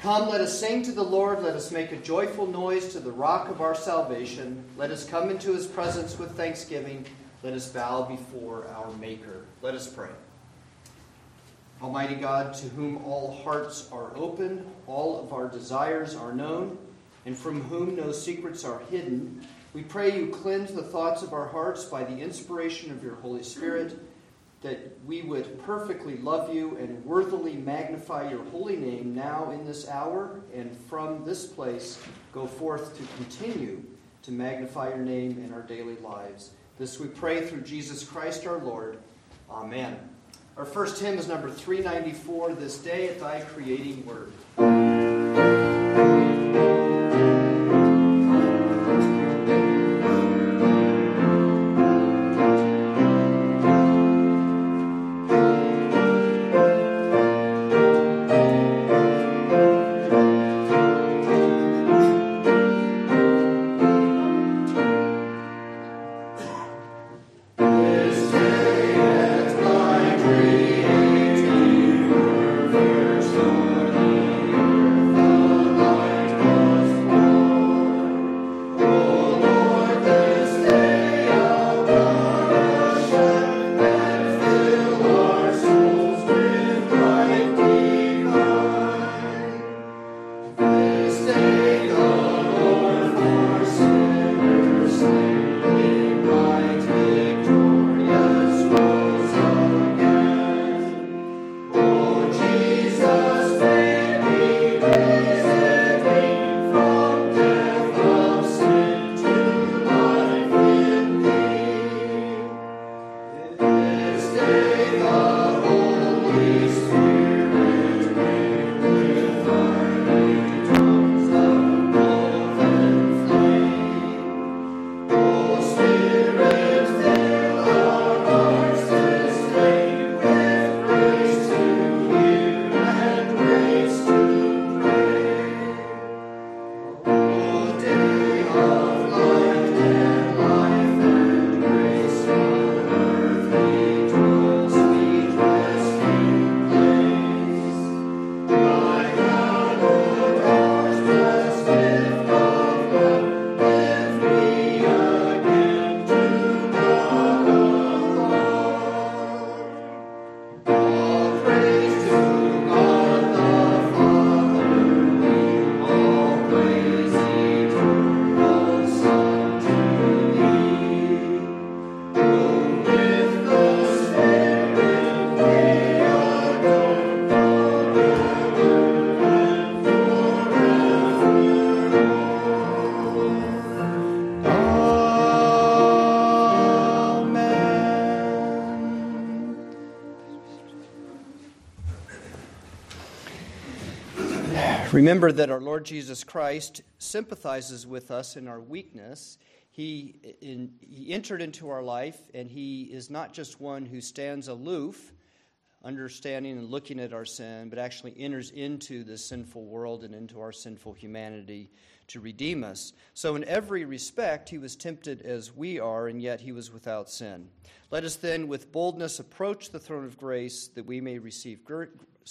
Come, let us sing to the Lord. Let us make a joyful noise to the rock of our salvation. Let us come into his presence with thanksgiving. Let us bow before our Maker. Let us pray. Almighty God, to whom all hearts are open, all of our desires are known, and from whom no secrets are hidden, we pray you cleanse the thoughts of our hearts by the inspiration of your Holy Spirit, that we would perfectly love you and worthily magnify your holy name now in this hour, and from this place go forth to continue to magnify your name in our daily lives. This we pray through Jesus Christ our Lord. Amen. Our first hymn is number 394 This Day at Thy Creating Word. Remember that our Lord Jesus Christ sympathizes with us in our weakness. He, in, he entered into our life, and He is not just one who stands aloof, understanding and looking at our sin, but actually enters into the sinful world and into our sinful humanity to redeem us. So, in every respect, He was tempted as we are, and yet He was without sin. Let us then, with boldness, approach the throne of grace that we may receive,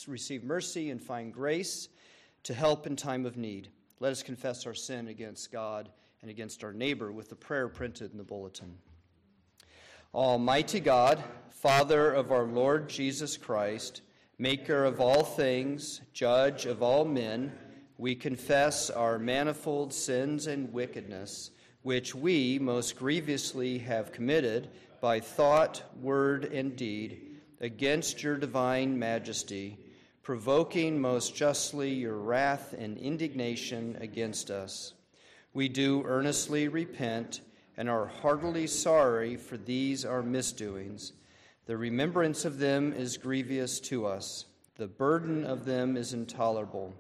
receive mercy and find grace to help in time of need. Let us confess our sin against God and against our neighbor with the prayer printed in the bulletin. Almighty God, Father of our Lord Jesus Christ, maker of all things, judge of all men, we confess our manifold sins and wickedness, which we most grievously have committed by thought, word, and deed against your divine majesty provoking most justly your wrath and indignation against us. We do earnestly repent and are heartily sorry for these our misdoings. The remembrance of them is grievous to us, the burden of them is intolerable.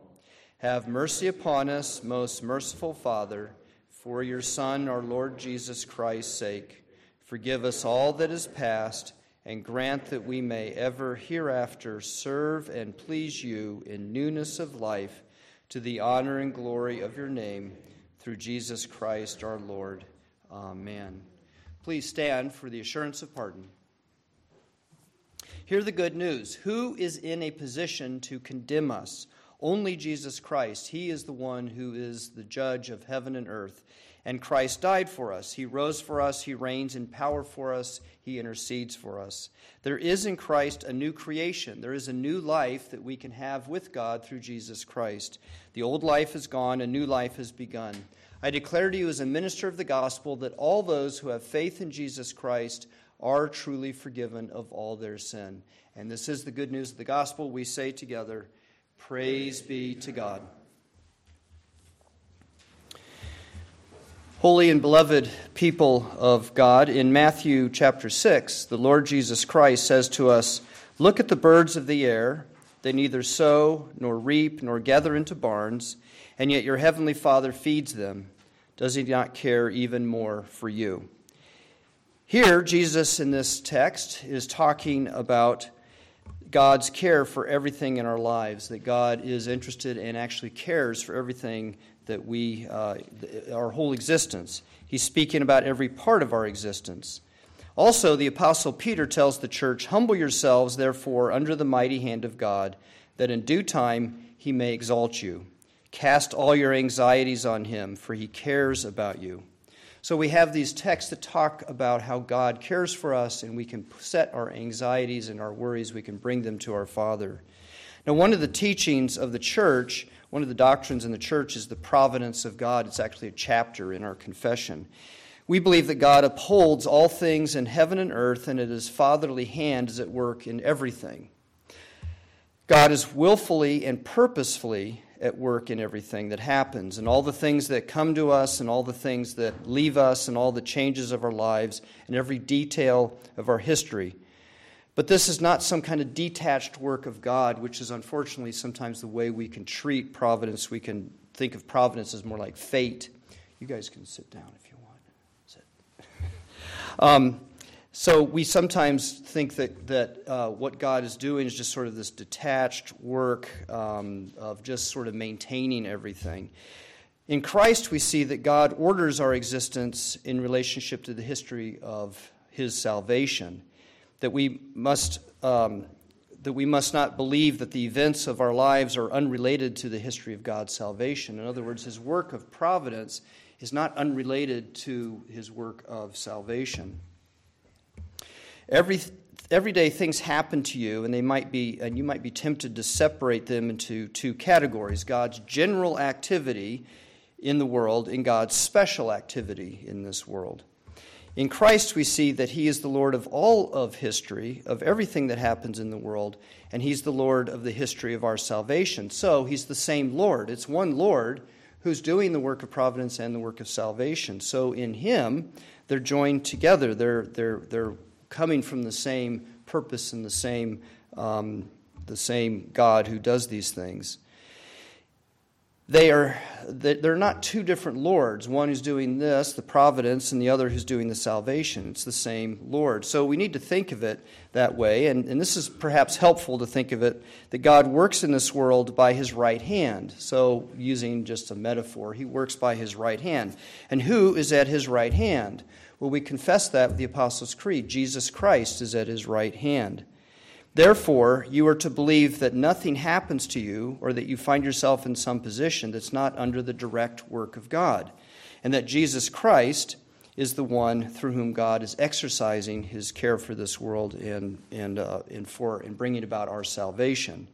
Have mercy upon us, most merciful Father, for your Son, our Lord Jesus Christ's sake. Forgive us all that is past and grant that we may ever hereafter serve and please you in newness of life to the honor and glory of your name through Jesus Christ our Lord. Amen. Please stand for the assurance of pardon. Hear the good news. Who is in a position to condemn us? Only Jesus Christ. He is the one who is the judge of heaven and earth. And Christ died for us. He rose for us. He reigns in power for us. He intercedes for us. There is in Christ a new creation. There is a new life that we can have with God through Jesus Christ. The old life is gone, a new life has begun. I declare to you as a minister of the gospel that all those who have faith in Jesus Christ are truly forgiven of all their sin. And this is the good news of the gospel. We say together, Praise be to God. Holy and beloved people of God, in Matthew chapter 6, the Lord Jesus Christ says to us, Look at the birds of the air. They neither sow, nor reap, nor gather into barns, and yet your heavenly Father feeds them. Does he not care even more for you? Here, Jesus in this text is talking about God's care for everything in our lives, that God is interested and actually cares for everything that we, uh, our whole existence. He's speaking about every part of our existence. Also, the Apostle Peter tells the church, Humble yourselves, therefore, under the mighty hand of God, that in due time he may exalt you. Cast all your anxieties on him, for he cares about you. So we have these texts that talk about how God cares for us, and we can set our anxieties and our worries, we can bring them to our Father. Now, one of the teachings of the church one of the doctrines in the church is the providence of God. It's actually a chapter in our confession. We believe that God upholds all things in heaven and earth, and that his fatherly hand is at work in everything. God is willfully and purposefully at work in everything that happens, and all the things that come to us, and all the things that leave us, and all the changes of our lives, and every detail of our history. But this is not some kind of detached work of God, which is unfortunately sometimes the way we can treat providence. We can think of providence as more like fate. You guys can sit down if you want. Sit. um, so we sometimes think that, that uh, what God is doing is just sort of this detached work um, of just sort of maintaining everything. In Christ, we see that God orders our existence in relationship to the history of his salvation that we must um, that we must not believe that the events of our lives are unrelated to the history of God's salvation. In other words, his work of providence is not unrelated to his work of salvation. Every everyday things happen to you and they might be and you might be tempted to separate them into two categories god's general activity in the world and god's special activity in this world in Christ, we see that He is the Lord of all of history, of everything that happens in the world, and He's the Lord of the history of our salvation. So He's the same Lord. It's one Lord who's doing the work of providence and the work of salvation. So in Him, they're joined together. They're, they're, they're coming from the same purpose and the same, um, the same God who does these things they are they're not two different lords. One who's doing this the providence and the other who's doing the salvation. It's the same lord. So we need to think of it that way. And, and this is perhaps helpful to think of it that god works in this world by his right hand. So using just a metaphor he works by his right hand. And who is at his right hand? Well we confess that with the apostles creed. Jesus christ is at his right hand Therefore, you are to believe that nothing happens to you or that you find yourself in some position that's not under the direct work of God, and that Jesus Christ is the one through whom God is exercising his care for this world and, and, uh, and, for, and bringing about our salvation.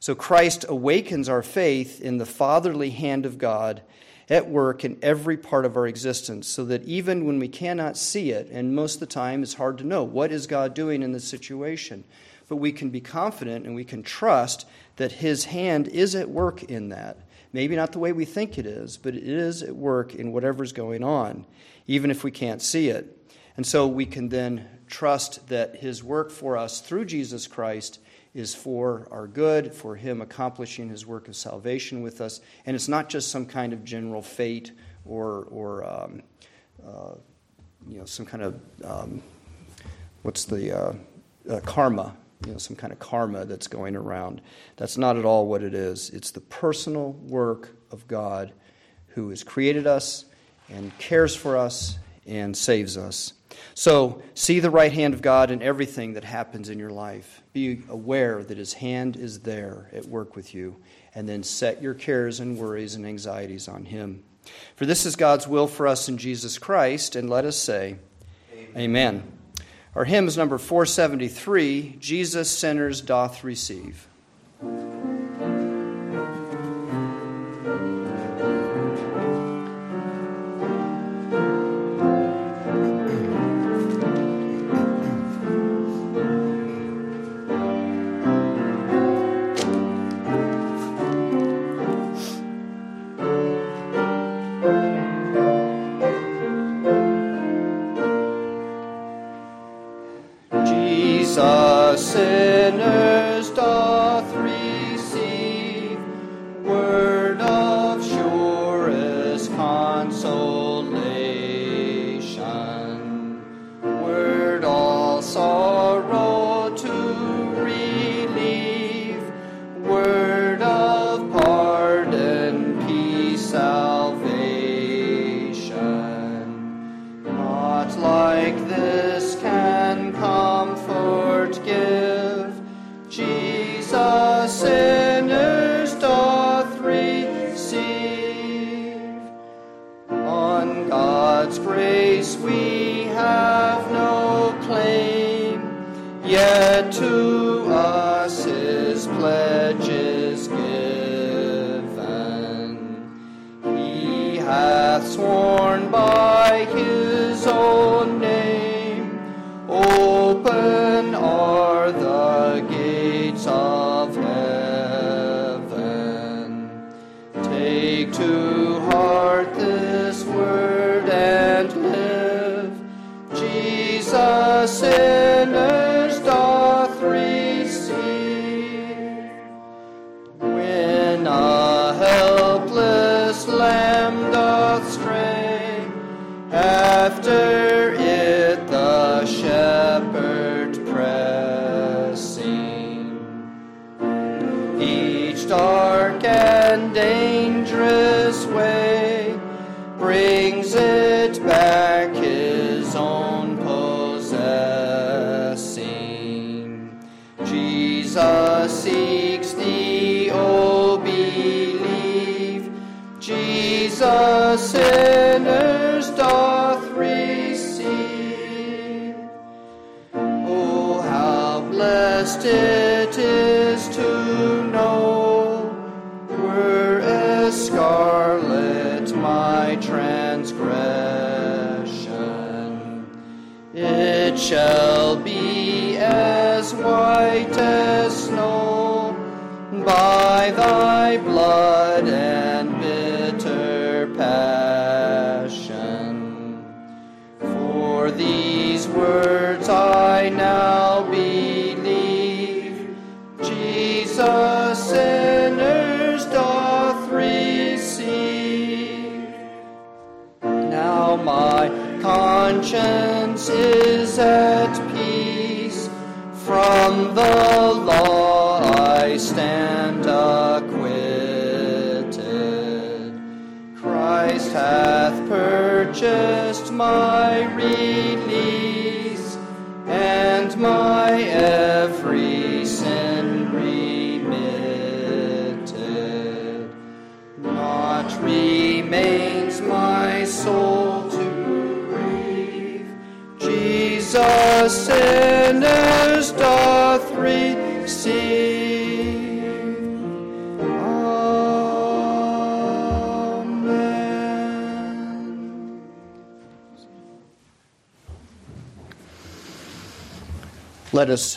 So Christ awakens our faith in the fatherly hand of God at work in every part of our existence, so that even when we cannot see it, and most of the time it's hard to know, what is God doing in this situation? But we can be confident and we can trust that His hand is at work in that. Maybe not the way we think it is, but it is at work in whatever's going on, even if we can't see it. And so we can then trust that His work for us through Jesus Christ is for our good, for Him accomplishing His work of salvation with us. And it's not just some kind of general fate or, or um, uh, you know, some kind of, um, what's the uh, uh, karma you know, some kind of karma that's going around. That's not at all what it is. It's the personal work of God who has created us and cares for us and saves us. So, see the right hand of God in everything that happens in your life. Be aware that His hand is there at work with you, and then set your cares and worries and anxieties on Him. For this is God's will for us in Jesus Christ, and let us say, Amen. Amen. Our hymn is number 473 Jesus Sinners Doth Receive.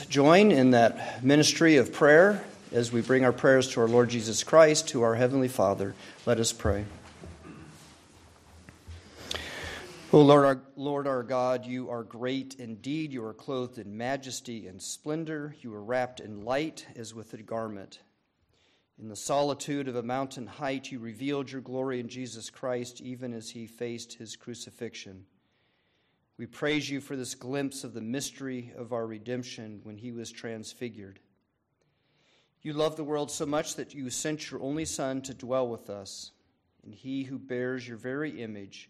Join in that ministry of prayer as we bring our prayers to our Lord Jesus Christ, to our Heavenly Father. Let us pray. O Lord our, Lord our God, you are great indeed. You are clothed in majesty and splendor. You are wrapped in light as with a garment. In the solitude of a mountain height, you revealed your glory in Jesus Christ, even as he faced his crucifixion. We praise you for this glimpse of the mystery of our redemption when he was transfigured. You love the world so much that you sent your only Son to dwell with us, and he who bears your very image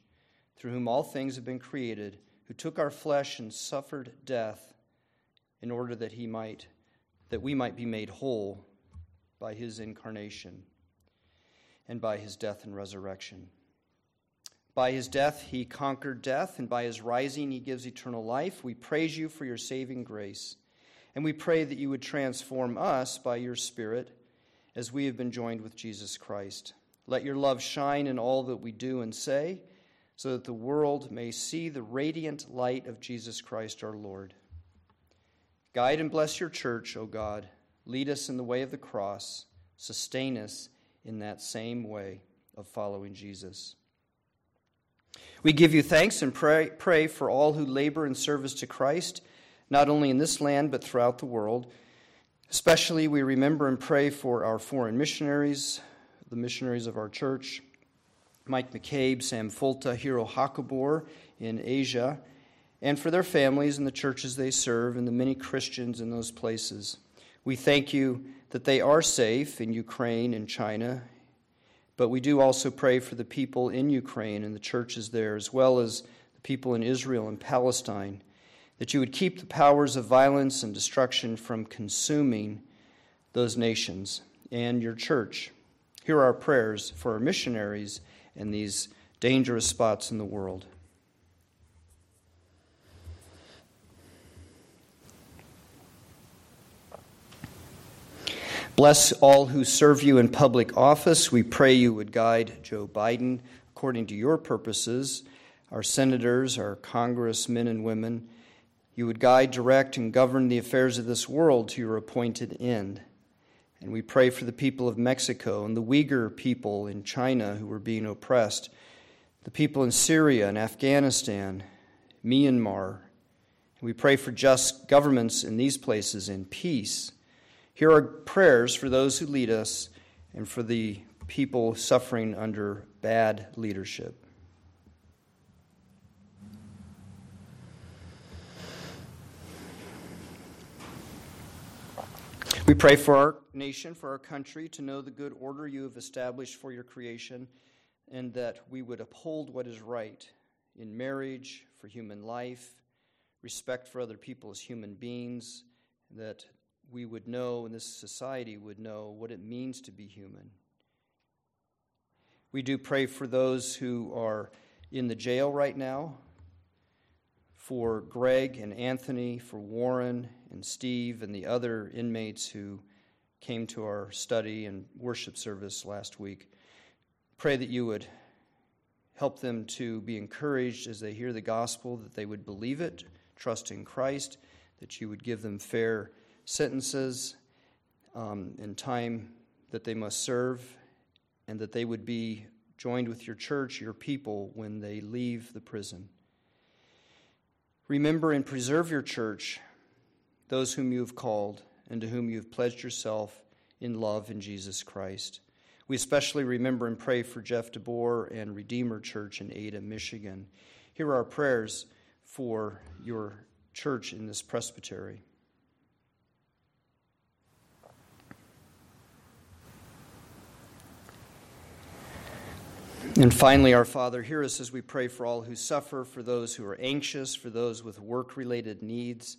through whom all things have been created, who took our flesh and suffered death in order that he might that we might be made whole by his incarnation and by his death and resurrection. By his death he conquered death, and by his rising he gives eternal life. We praise you for your saving grace, and we pray that you would transform us by your Spirit as we have been joined with Jesus Christ. Let your love shine in all that we do and say so that the world may see the radiant light of Jesus Christ our Lord. Guide and bless your church, O God. Lead us in the way of the cross. Sustain us in that same way of following Jesus. We give you thanks and pray, pray for all who labor in service to Christ, not only in this land, but throughout the world. Especially, we remember and pray for our foreign missionaries, the missionaries of our church Mike McCabe, Sam Fulta, Hiro Hakabor in Asia, and for their families and the churches they serve and the many Christians in those places. We thank you that they are safe in Ukraine and China, but we do also pray for the people in Ukraine and the churches there, as well as the people in Israel and Palestine, that you would keep the powers of violence and destruction from consuming those nations and your church. Hear our prayers for our missionaries in these dangerous spots in the world. Bless all who serve you in public office. We pray you would guide Joe Biden according to your purposes, our senators, our congressmen and women. You would guide, direct, and govern the affairs of this world to your appointed end. And we pray for the people of Mexico and the Uyghur people in China who are being oppressed, the people in Syria and Afghanistan, Myanmar. We pray for just governments in these places and peace. Here are prayers for those who lead us and for the people suffering under bad leadership. We pray for our nation, for our country, to know the good order you have established for your creation, and that we would uphold what is right in marriage, for human life, respect for other people as human beings, that we would know, and this society would know, what it means to be human. We do pray for those who are in the jail right now, for Greg and Anthony, for Warren and Steve and the other inmates who came to our study and worship service last week. Pray that you would help them to be encouraged as they hear the gospel, that they would believe it, trust in Christ, that you would give them fair sentences um, and time that they must serve, and that they would be joined with your church, your people, when they leave the prison. Remember and preserve your church those whom you have called and to whom you have pledged yourself in love in Jesus Christ. We especially remember and pray for Jeff DeBoer and Redeemer Church in Ada, Michigan. Here are our prayers for your church in this presbytery. And finally, our Father, hear us as we pray for all who suffer, for those who are anxious, for those with work related needs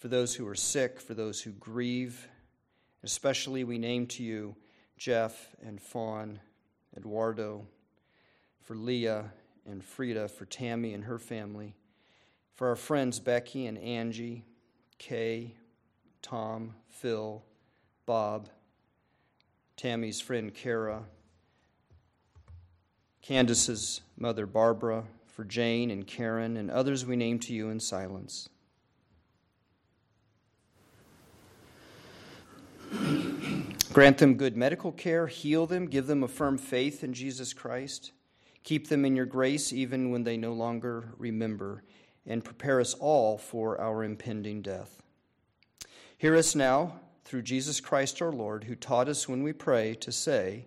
for those who are sick, for those who grieve. Especially, we name to you Jeff and Fawn, Eduardo, for Leah and Frida, for Tammy and her family, for our friends Becky and Angie, Kay, Tom, Phil, Bob, Tammy's friend Kara, Candace's mother Barbara, for Jane and Karen, and others we name to you in silence. Grant them good medical care, heal them, give them a firm faith in Jesus Christ. Keep them in your grace even when they no longer remember, and prepare us all for our impending death. Hear us now through Jesus Christ our Lord, who taught us when we pray to say,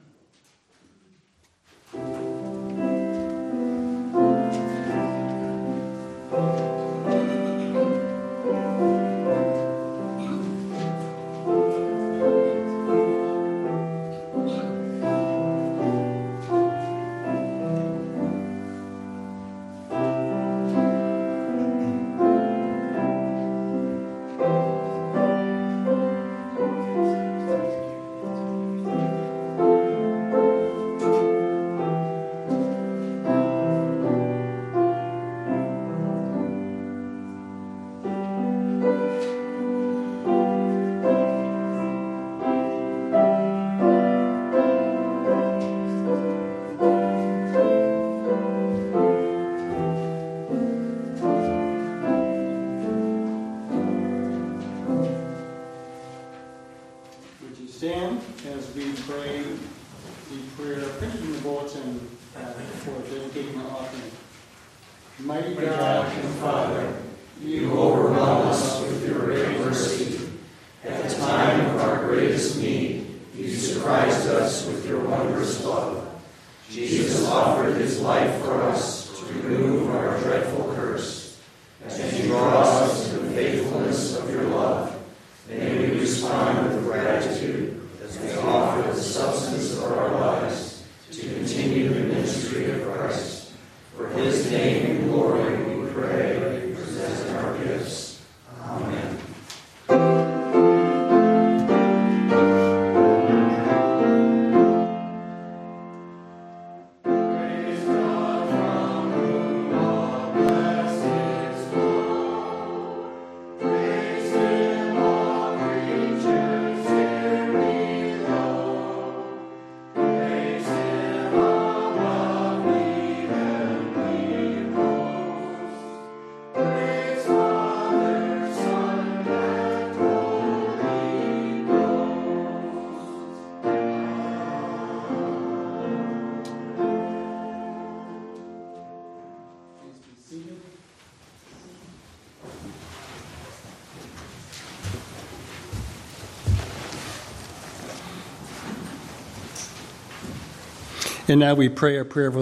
And now we pray a prayer of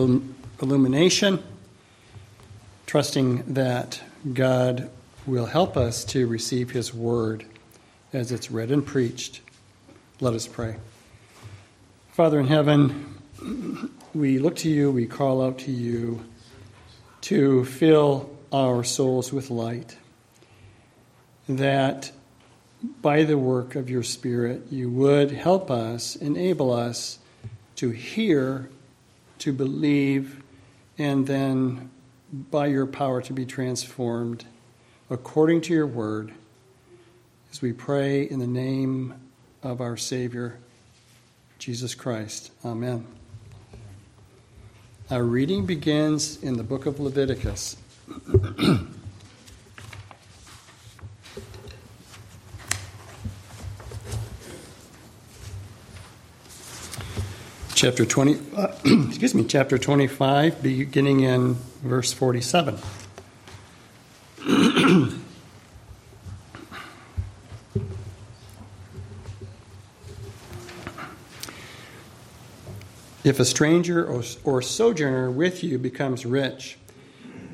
illumination, trusting that God will help us to receive His word as it's read and preached. Let us pray. Father in heaven, we look to you, we call out to you to fill our souls with light, that by the work of your Spirit, you would help us, enable us to hear to believe, and then by your power to be transformed according to your word. As we pray in the name of our Savior, Jesus Christ. Amen. Our reading begins in the book of Leviticus. chapter 20 uh, excuse me chapter 25 beginning in verse 47 if a stranger or, or sojourner with you becomes rich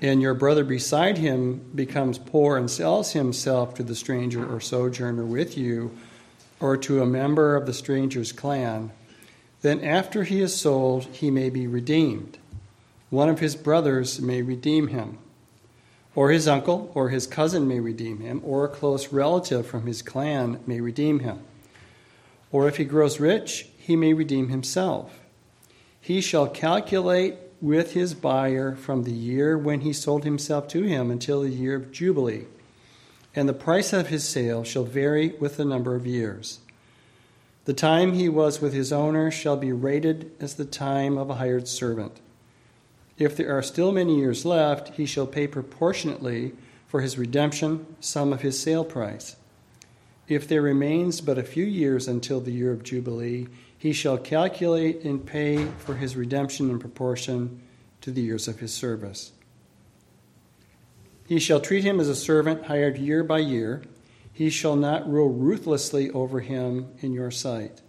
and your brother beside him becomes poor and sells himself to the stranger or sojourner with you or to a member of the stranger's clan then after he is sold, he may be redeemed. One of his brothers may redeem him, or his uncle or his cousin may redeem him, or a close relative from his clan may redeem him. Or if he grows rich, he may redeem himself. He shall calculate with his buyer from the year when he sold himself to him until the year of Jubilee, and the price of his sale shall vary with the number of years. The time he was with his owner shall be rated as the time of a hired servant. If there are still many years left, he shall pay proportionately for his redemption some of his sale price. If there remains but a few years until the year of Jubilee, he shall calculate and pay for his redemption in proportion to the years of his service. He shall treat him as a servant hired year by year. He shall not rule ruthlessly over him in your sight.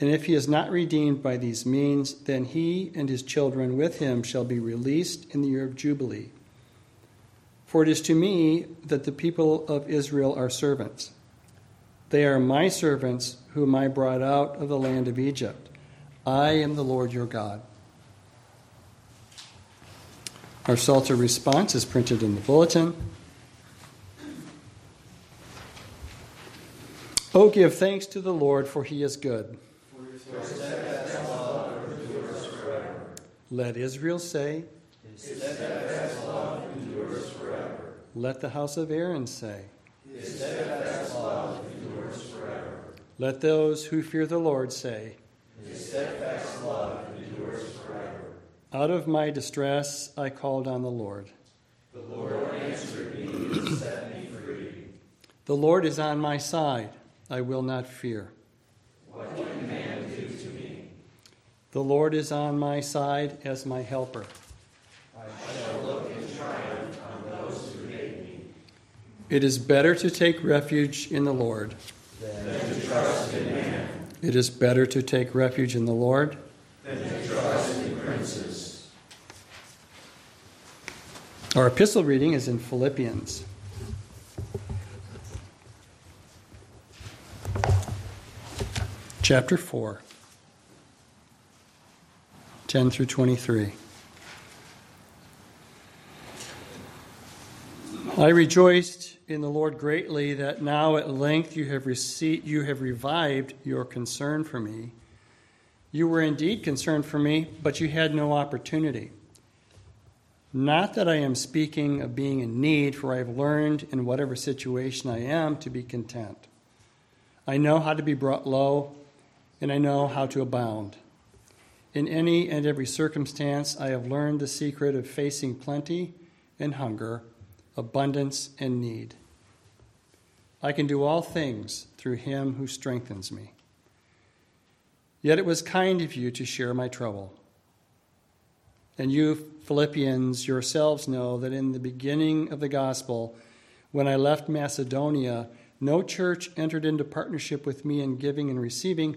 And if he is not redeemed by these means, then he and his children with him shall be released in the year of Jubilee. For it is to me that the people of Israel are servants. They are my servants whom I brought out of the land of Egypt. I am the Lord your God. Our Psalter response is printed in the bulletin. Oh, give thanks to the Lord, for he is good. Let Israel say, Let the house of Aaron say, Let those who fear the Lord say, Out of my distress I called on the Lord. The Lord answered me and set me free. The Lord is on my side. I will not fear. What can man do to me? The Lord is on my side as my helper. I shall look in triumph on those who hate me. It is better to take refuge in the Lord than to trust in man. It is better to take refuge in the Lord than to trust in princes. Our epistle reading is in Philippians. Chapter 4, 10 through 23. I rejoiced in the Lord greatly that now at length you have received, you have revived your concern for me. You were indeed concerned for me, but you had no opportunity. Not that I am speaking of being in need, for I have learned in whatever situation I am to be content. I know how to be brought low, and I know how to abound. In any and every circumstance, I have learned the secret of facing plenty and hunger, abundance and need. I can do all things through him who strengthens me. Yet it was kind of you to share my trouble. And you, Philippians, yourselves know that in the beginning of the gospel, when I left Macedonia, no church entered into partnership with me in giving and receiving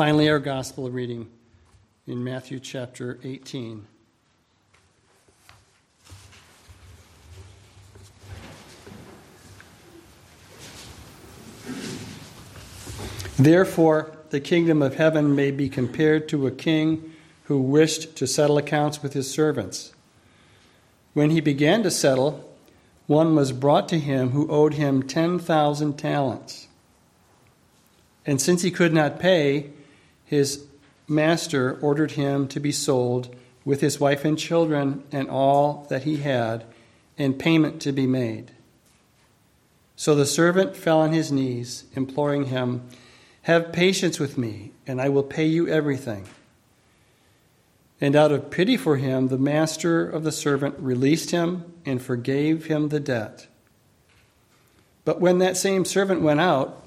Finally, our gospel reading in Matthew chapter 18. Therefore, the kingdom of heaven may be compared to a king who wished to settle accounts with his servants. When he began to settle, one was brought to him who owed him 10,000 talents. And since he could not pay, his master ordered him to be sold with his wife and children and all that he had, and payment to be made. So the servant fell on his knees, imploring him, Have patience with me, and I will pay you everything. And out of pity for him, the master of the servant released him and forgave him the debt. But when that same servant went out,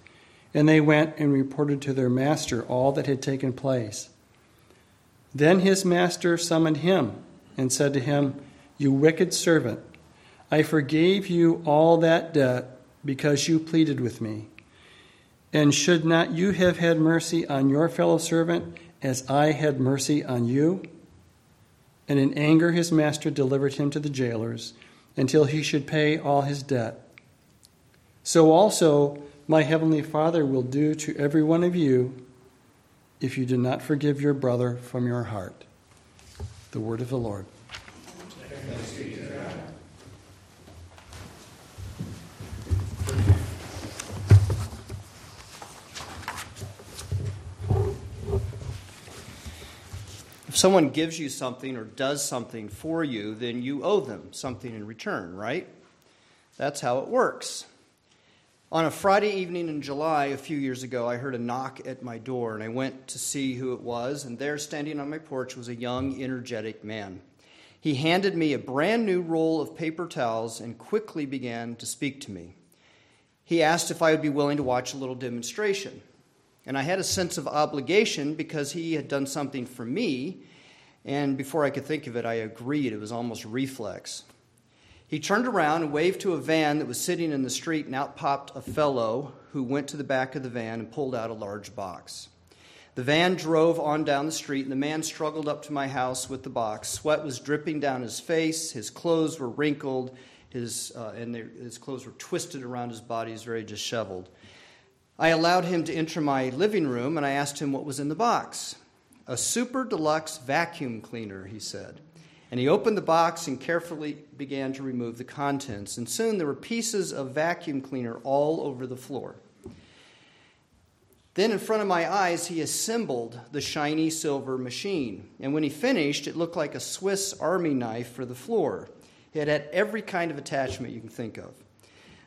And they went and reported to their master all that had taken place. Then his master summoned him and said to him, You wicked servant, I forgave you all that debt because you pleaded with me. And should not you have had mercy on your fellow servant as I had mercy on you? And in anger his master delivered him to the jailers until he should pay all his debt. So also my heavenly Father will do to every one of you if you do not forgive your brother from your heart. The word of the Lord. If someone gives you something or does something for you, then you owe them something in return, right? That's how it works. On a Friday evening in July a few years ago, I heard a knock at my door, and I went to see who it was, and there, standing on my porch, was a young, energetic man. He handed me a brand new roll of paper towels and quickly began to speak to me. He asked if I would be willing to watch a little demonstration. And I had a sense of obligation because he had done something for me, and before I could think of it, I agreed. It was almost reflex. He turned around and waved to a van that was sitting in the street, and out popped a fellow who went to the back of the van and pulled out a large box. The van drove on down the street, and the man struggled up to my house with the box. Sweat was dripping down his face, his clothes were wrinkled, his, uh, and his clothes were twisted around his body, he's very disheveled. I allowed him to enter my living room, and I asked him what was in the box. A super deluxe vacuum cleaner, he said. And he opened the box and carefully began to remove the contents. And soon there were pieces of vacuum cleaner all over the floor. Then, in front of my eyes, he assembled the shiny silver machine. And when he finished, it looked like a Swiss army knife for the floor. It had every kind of attachment you can think of.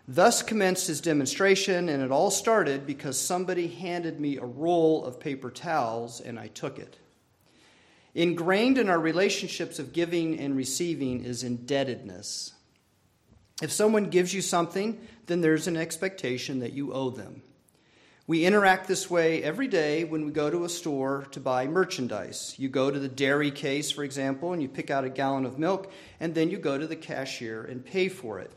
Thus commenced his demonstration, and it all started because somebody handed me a roll of paper towels, and I took it. Ingrained in our relationships of giving and receiving is indebtedness. If someone gives you something, then there's an expectation that you owe them. We interact this way every day when we go to a store to buy merchandise. You go to the dairy case, for example, and you pick out a gallon of milk, and then you go to the cashier and pay for it.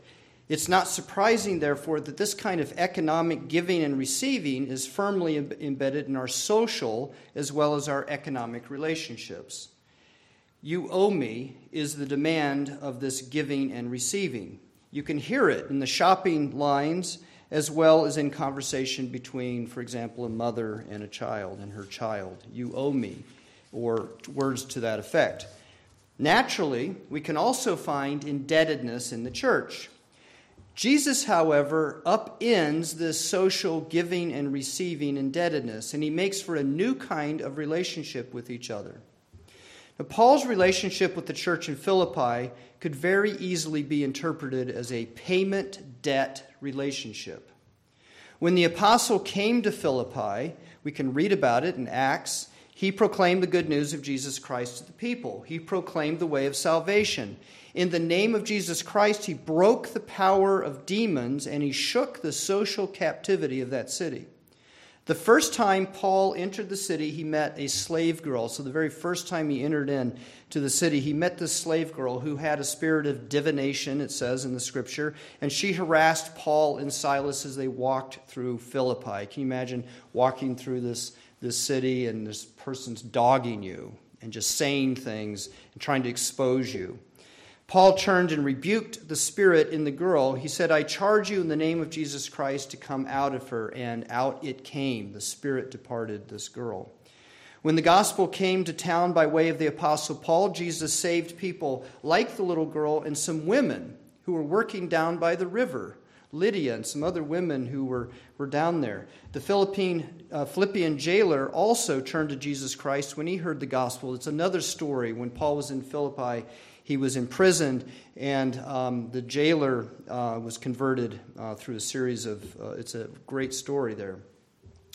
It's not surprising, therefore, that this kind of economic giving and receiving is firmly embedded in our social as well as our economic relationships. You owe me is the demand of this giving and receiving. You can hear it in the shopping lines as well as in conversation between, for example, a mother and a child and her child. You owe me, or words to that effect. Naturally, we can also find indebtedness in the church. Jesus, however, upends this social giving and receiving indebtedness, and he makes for a new kind of relationship with each other. Now, Paul's relationship with the church in Philippi could very easily be interpreted as a payment debt relationship. When the apostle came to Philippi, we can read about it in Acts. He proclaimed the good news of Jesus Christ to the people. He proclaimed the way of salvation. In the name of Jesus Christ, he broke the power of demons and he shook the social captivity of that city. The first time Paul entered the city, he met a slave girl. So, the very first time he entered in to the city, he met this slave girl who had a spirit of divination, it says in the scripture, and she harassed Paul and Silas as they walked through Philippi. Can you imagine walking through this, this city and this person's dogging you and just saying things and trying to expose you? Paul turned and rebuked the spirit in the girl. He said, I charge you in the name of Jesus Christ to come out of her. And out it came. The spirit departed this girl. When the gospel came to town by way of the apostle Paul, Jesus saved people like the little girl and some women who were working down by the river. Lydia and some other women who were, were down there. The Philippine, uh, Philippian jailer also turned to Jesus Christ when he heard the gospel. It's another story. When Paul was in Philippi, he was imprisoned, and um, the jailer uh, was converted uh, through a series of, uh, it's a great story there.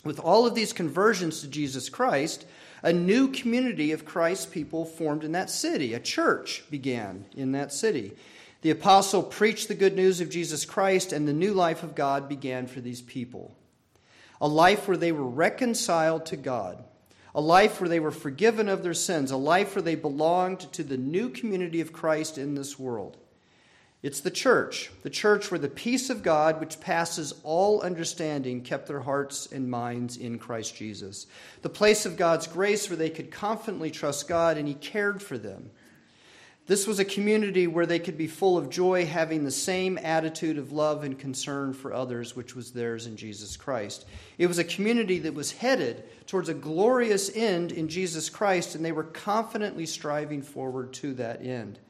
With all of these conversions to Jesus Christ, a new community of Christ's people formed in that city. A church began in that city. The apostle preached the good news of Jesus Christ, and the new life of God began for these people. a life where they were reconciled to God, a life where they were forgiven of their sins, a life where they belonged to the new community of Christ in this world. It's the church, the church where the peace of God, which passes all understanding, kept their hearts and minds in Christ Jesus. The place of God's grace where they could confidently trust God and He cared for them. This was a community where they could be full of joy, having the same attitude of love and concern for others, which was theirs in Jesus Christ. It was a community that was headed towards a glorious end in Jesus Christ, and they were confidently striving forward to that end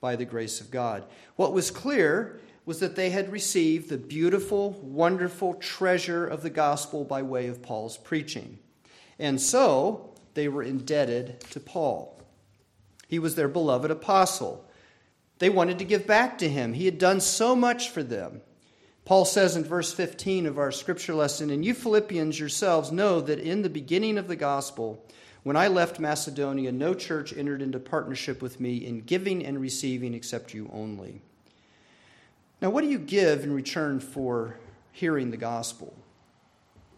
by the grace of God. What was clear was that they had received the beautiful, wonderful treasure of the gospel by way of Paul's preaching. And so they were indebted to Paul. He was their beloved apostle. They wanted to give back to him. He had done so much for them. Paul says in verse 15 of our scripture lesson, And you Philippians yourselves know that in the beginning of the gospel, when I left Macedonia, no church entered into partnership with me in giving and receiving except you only. Now, what do you give in return for hearing the gospel?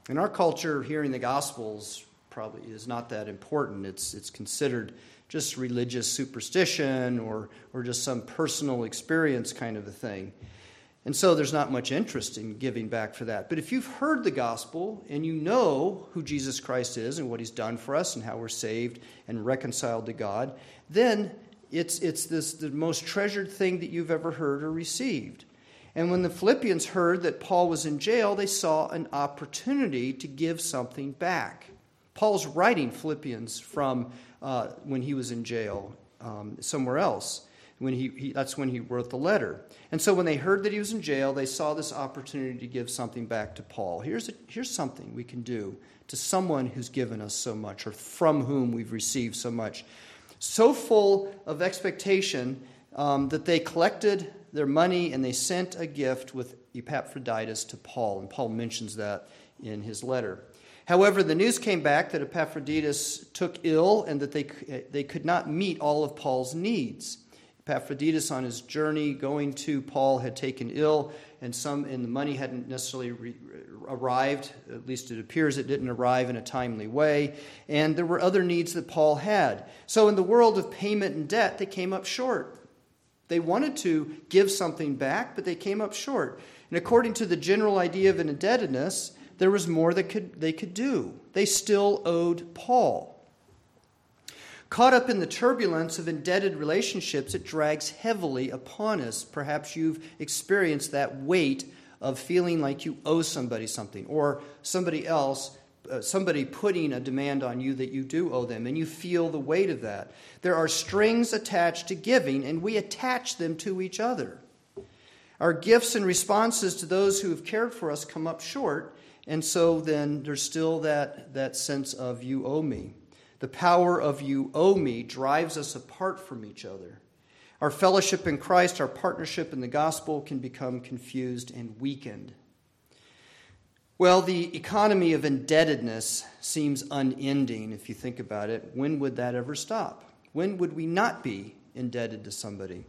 In our culture, hearing the gospels probably is not that important. It's, it's considered just religious superstition or, or just some personal experience kind of a thing. And so there's not much interest in giving back for that. But if you've heard the gospel and you know who Jesus Christ is and what he's done for us and how we're saved and reconciled to God, then it's, it's this, the most treasured thing that you've ever heard or received. And when the Philippians heard that Paul was in jail, they saw an opportunity to give something back. Paul's writing Philippians from uh, when he was in jail um, somewhere else. When he, he, that's when he wrote the letter. And so when they heard that he was in jail, they saw this opportunity to give something back to Paul. Here's, a, here's something we can do to someone who's given us so much or from whom we've received so much. So full of expectation um, that they collected their money and they sent a gift with Epaphroditus to Paul. And Paul mentions that in his letter. However, the news came back that Epaphroditus took ill and that they, they could not meet all of Paul's needs. Epaphroditus, on his journey going to Paul, had taken ill, and some and the money hadn't necessarily re- arrived. At least it appears it didn't arrive in a timely way. And there were other needs that Paul had. So, in the world of payment and debt, they came up short. They wanted to give something back, but they came up short. And according to the general idea of an indebtedness, there was more that could, they could do. They still owed Paul. Caught up in the turbulence of indebted relationships, it drags heavily upon us. Perhaps you've experienced that weight of feeling like you owe somebody something, or somebody else, uh, somebody putting a demand on you that you do owe them, and you feel the weight of that. There are strings attached to giving, and we attach them to each other. Our gifts and responses to those who have cared for us come up short, and so then there's still that, that sense of you owe me. The power of you owe me drives us apart from each other. Our fellowship in Christ, our partnership in the gospel can become confused and weakened. Well, the economy of indebtedness seems unending if you think about it. When would that ever stop? When would we not be indebted to somebody?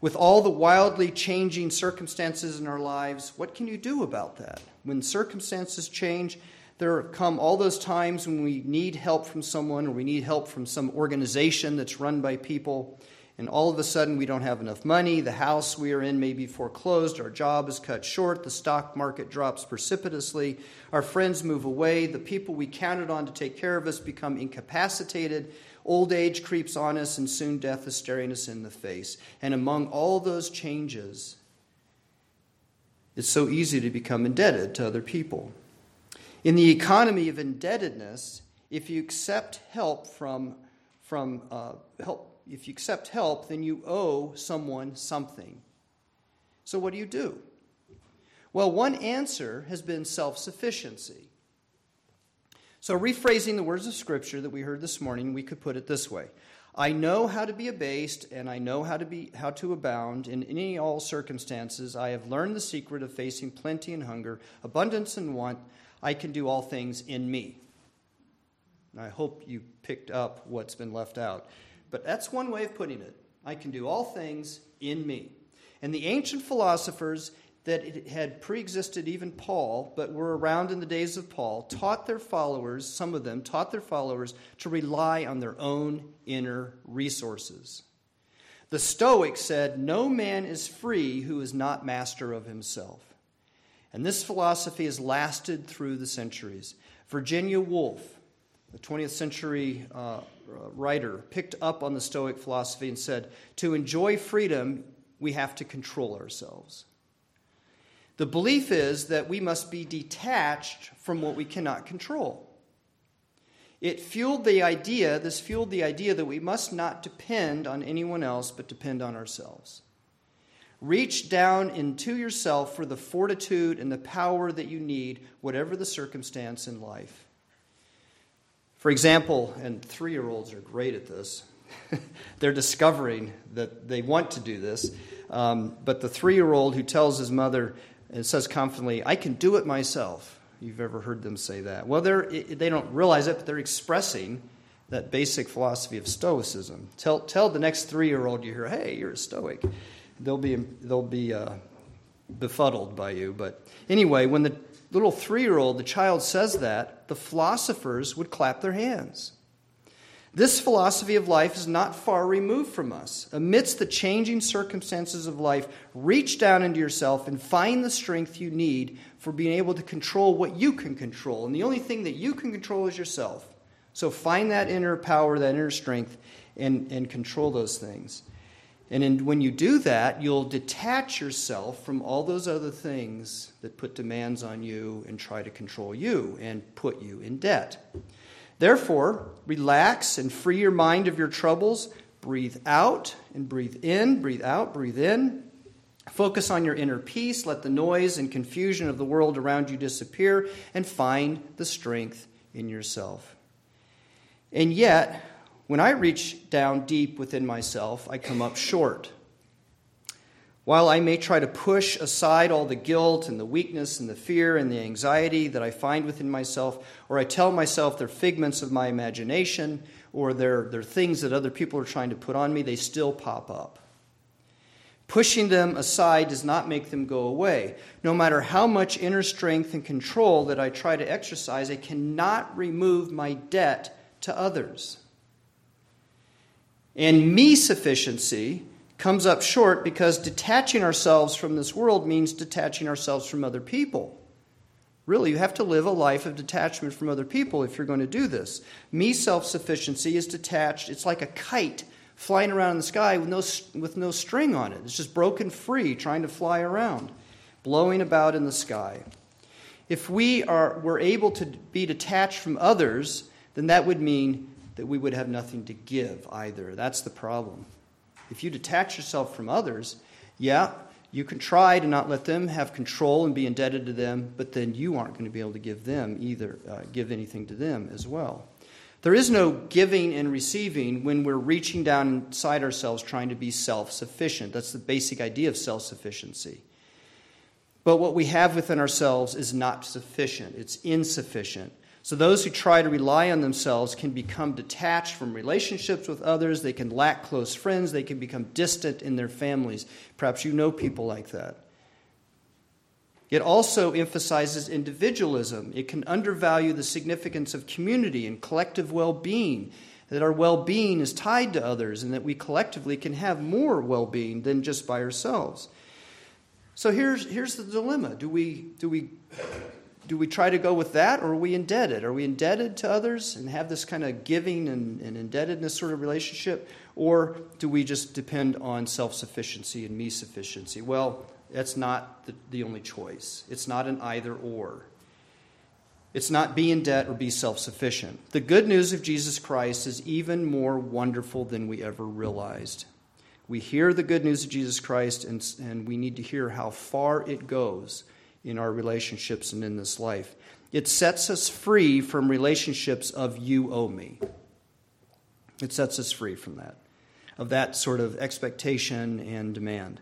With all the wildly changing circumstances in our lives, what can you do about that? When circumstances change, there come all those times when we need help from someone or we need help from some organization that's run by people, and all of a sudden we don't have enough money. The house we are in may be foreclosed, our job is cut short, the stock market drops precipitously, our friends move away, the people we counted on to take care of us become incapacitated. Old age creeps on us, and soon death is staring us in the face. And among all those changes, it's so easy to become indebted to other people. In the economy of indebtedness, if you accept help from, from uh, help, if you accept help, then you owe someone something. So what do you do? Well, one answer has been self sufficiency. So, rephrasing the words of Scripture that we heard this morning, we could put it this way I know how to be abased, and I know how to, be, how to abound in any all circumstances. I have learned the secret of facing plenty and hunger, abundance and want. I can do all things in me. And I hope you picked up what's been left out. But that's one way of putting it. I can do all things in me. And the ancient philosophers, that it had pre existed even Paul, but were around in the days of Paul, taught their followers, some of them taught their followers to rely on their own inner resources. The Stoics said, No man is free who is not master of himself. And this philosophy has lasted through the centuries. Virginia Woolf, the 20th century uh, writer, picked up on the Stoic philosophy and said, To enjoy freedom, we have to control ourselves. The belief is that we must be detached from what we cannot control. It fueled the idea, this fueled the idea that we must not depend on anyone else but depend on ourselves. Reach down into yourself for the fortitude and the power that you need, whatever the circumstance in life. For example, and three year olds are great at this, they're discovering that they want to do this. Um, but the three year old who tells his mother, and says confidently, I can do it myself. You've ever heard them say that. Well, they're, they don't realize it, but they're expressing that basic philosophy of Stoicism. Tell, tell the next three year old you hear, hey, you're a Stoic. They'll be, they'll be uh, befuddled by you. But anyway, when the little three year old, the child says that, the philosophers would clap their hands. This philosophy of life is not far removed from us. Amidst the changing circumstances of life, reach down into yourself and find the strength you need for being able to control what you can control. And the only thing that you can control is yourself. So find that inner power, that inner strength, and, and control those things. And in, when you do that, you'll detach yourself from all those other things that put demands on you and try to control you and put you in debt. Therefore, relax and free your mind of your troubles. Breathe out and breathe in, breathe out, breathe in. Focus on your inner peace. Let the noise and confusion of the world around you disappear and find the strength in yourself. And yet, when I reach down deep within myself, I come up short. While I may try to push aside all the guilt and the weakness and the fear and the anxiety that I find within myself, or I tell myself they're figments of my imagination, or they're, they're things that other people are trying to put on me, they still pop up. Pushing them aside does not make them go away. No matter how much inner strength and control that I try to exercise, I cannot remove my debt to others. And me sufficiency comes up short because detaching ourselves from this world means detaching ourselves from other people. Really, you have to live a life of detachment from other people if you're going to do this. Me self sufficiency is detached, it's like a kite flying around in the sky with no, with no string on it. It's just broken free, trying to fly around, blowing about in the sky. If we are, were able to be detached from others, then that would mean that we would have nothing to give either. That's the problem. If you detach yourself from others, yeah, you can try to not let them have control and be indebted to them, but then you aren't going to be able to give them either, uh, give anything to them as well. There is no giving and receiving when we're reaching down inside ourselves trying to be self sufficient. That's the basic idea of self sufficiency. But what we have within ourselves is not sufficient, it's insufficient. So, those who try to rely on themselves can become detached from relationships with others. They can lack close friends. They can become distant in their families. Perhaps you know people like that. It also emphasizes individualism. It can undervalue the significance of community and collective well being, that our well being is tied to others, and that we collectively can have more well being than just by ourselves. So here's, here's the dilemma do we, do we do we try to go with that or are we indebted? Are we indebted to others and have this kind of giving and, and indebtedness sort of relationship? Or do we just depend on self sufficiency and me sufficiency? Well, that's not the, the only choice. It's not an either or. It's not be in debt or be self sufficient. The good news of Jesus Christ is even more wonderful than we ever realized. We hear the good news of Jesus Christ, and, and we need to hear how far it goes in our relationships and in this life. It sets us free from relationships of you owe me. It sets us free from that, of that sort of expectation and demand.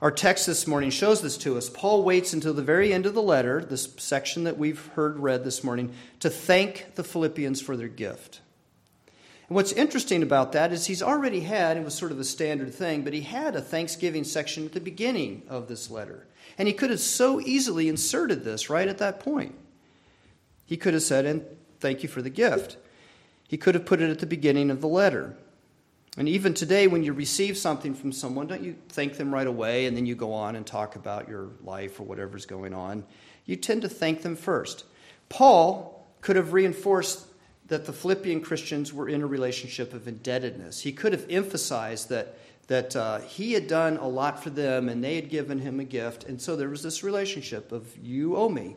Our text this morning shows this to us. Paul waits until the very end of the letter, this section that we've heard read this morning, to thank the Philippians for their gift. And what's interesting about that is he's already had, it was sort of a standard thing, but he had a Thanksgiving section at the beginning of this letter. And he could have so easily inserted this right at that point. He could have said, and thank you for the gift. He could have put it at the beginning of the letter. And even today, when you receive something from someone, don't you thank them right away and then you go on and talk about your life or whatever's going on? You tend to thank them first. Paul could have reinforced that the Philippian Christians were in a relationship of indebtedness. He could have emphasized that, that uh, he had done a lot for them and they had given him a gift. And so there was this relationship of you owe me.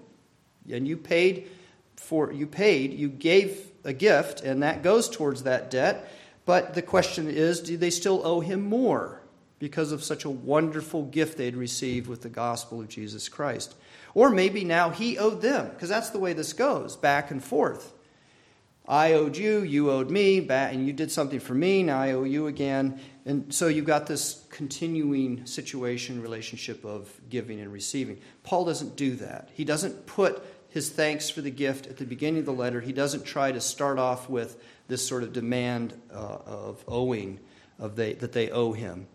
And you paid for you paid, you gave a gift, and that goes towards that debt. But the question is, do they still owe him more because of such a wonderful gift they'd received with the gospel of Jesus Christ? Or maybe now he owed them, because that's the way this goes, back and forth. I owed you, you owed me, and you did something for me, now I owe you again. And so you've got this continuing situation, relationship of giving and receiving. Paul doesn't do that. He doesn't put his thanks for the gift at the beginning of the letter. He doesn't try to start off with this sort of demand uh, of owing of they, that they owe him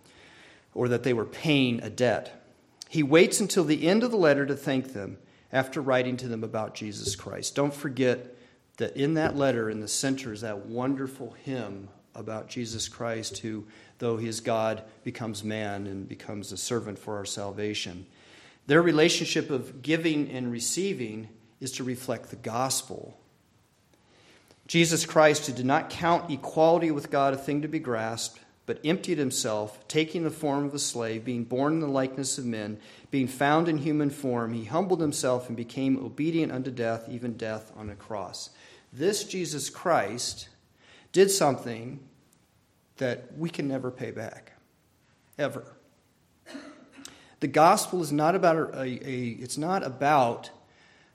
or that they were paying a debt. He waits until the end of the letter to thank them after writing to them about Jesus Christ. Don't forget that in that letter, in the center, is that wonderful hymn about Jesus Christ, who, though he is God, becomes man and becomes a servant for our salvation. Their relationship of giving and receiving is to reflect the gospel. Jesus Christ, who did not count equality with God a thing to be grasped, but emptied himself, taking the form of a slave, being born in the likeness of men, being found in human form, he humbled himself and became obedient unto death, even death on a cross. This Jesus Christ did something that we can never pay back, ever. The gospel is not about a, a, it's not about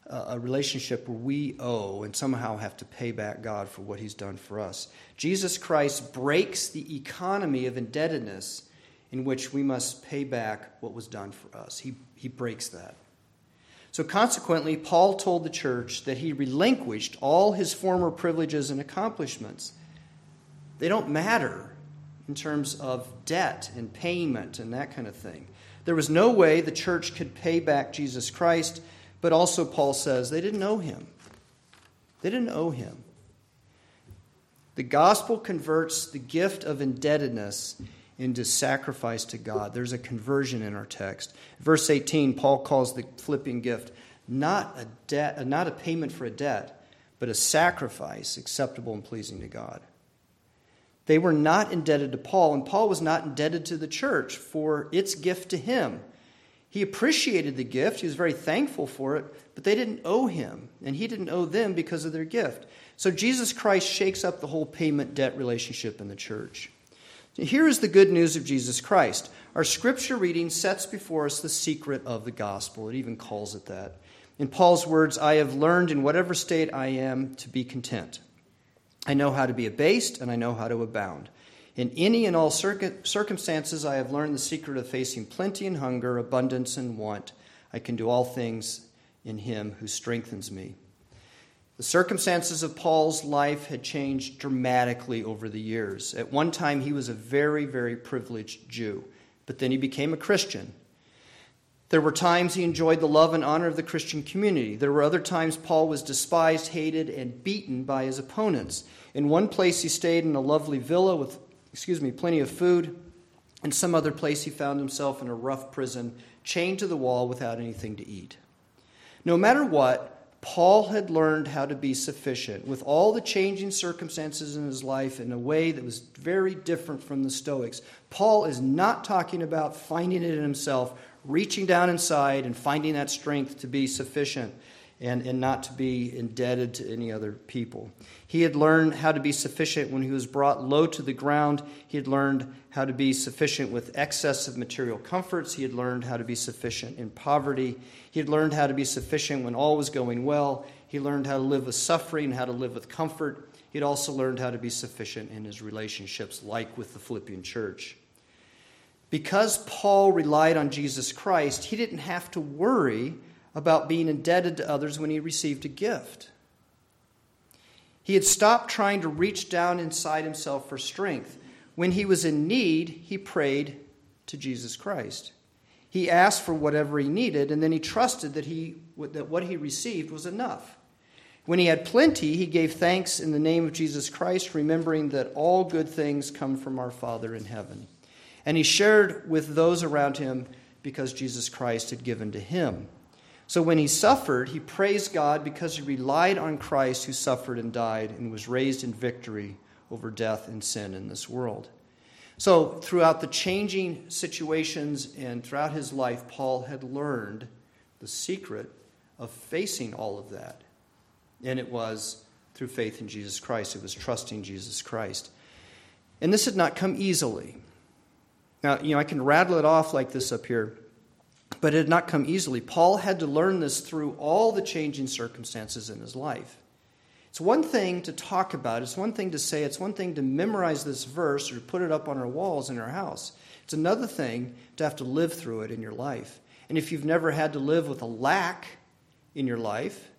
uh, a relationship where we owe and somehow have to pay back God for what he's done for us. Jesus Christ breaks the economy of indebtedness in which we must pay back what was done for us. He, he breaks that. So, consequently, Paul told the church that he relinquished all his former privileges and accomplishments. They don't matter in terms of debt and payment and that kind of thing. There was no way the church could pay back Jesus Christ, but also, Paul says, they didn't owe him. They didn't owe him. The gospel converts the gift of indebtedness into sacrifice to God. There's a conversion in our text. Verse 18, Paul calls the Philippian gift not a debt, not a payment for a debt, but a sacrifice acceptable and pleasing to God. They were not indebted to Paul, and Paul was not indebted to the church for its gift to him. He appreciated the gift, he was very thankful for it, but they didn't owe him, and he didn't owe them because of their gift. So Jesus Christ shakes up the whole payment debt relationship in the church. Here is the good news of Jesus Christ. Our scripture reading sets before us the secret of the gospel. It even calls it that. In Paul's words, I have learned in whatever state I am to be content. I know how to be abased, and I know how to abound. In any and all circumstances, I have learned the secret of facing plenty and hunger, abundance and want. I can do all things in him who strengthens me. The circumstances of Paul's life had changed dramatically over the years. At one time, he was a very, very privileged Jew, but then he became a Christian. There were times he enjoyed the love and honor of the Christian community. There were other times Paul was despised, hated, and beaten by his opponents. In one place, he stayed in a lovely villa with, excuse me, plenty of food. In some other place, he found himself in a rough prison, chained to the wall without anything to eat. No matter what, Paul had learned how to be sufficient with all the changing circumstances in his life in a way that was very different from the Stoics. Paul is not talking about finding it in himself, reaching down inside and finding that strength to be sufficient and, and not to be indebted to any other people. He had learned how to be sufficient when he was brought low to the ground. He had learned how to be sufficient with excess of material comforts. He had learned how to be sufficient in poverty. He had learned how to be sufficient when all was going well. He learned how to live with suffering, how to live with comfort. He had also learned how to be sufficient in his relationships, like with the Philippian church. Because Paul relied on Jesus Christ, he didn't have to worry about being indebted to others when he received a gift. He had stopped trying to reach down inside himself for strength. When he was in need, he prayed to Jesus Christ. He asked for whatever he needed, and then he trusted that, he, that what he received was enough. When he had plenty, he gave thanks in the name of Jesus Christ, remembering that all good things come from our Father in heaven. And he shared with those around him because Jesus Christ had given to him. So when he suffered, he praised God because he relied on Christ who suffered and died and was raised in victory over death and sin in this world. So, throughout the changing situations and throughout his life, Paul had learned the secret of facing all of that. And it was through faith in Jesus Christ, it was trusting Jesus Christ. And this had not come easily. Now, you know, I can rattle it off like this up here, but it had not come easily. Paul had to learn this through all the changing circumstances in his life. It's one thing to talk about, it's one thing to say, it's one thing to memorize this verse or put it up on our walls in our house. It's another thing to have to live through it in your life. And if you've never had to live with a lack in your life,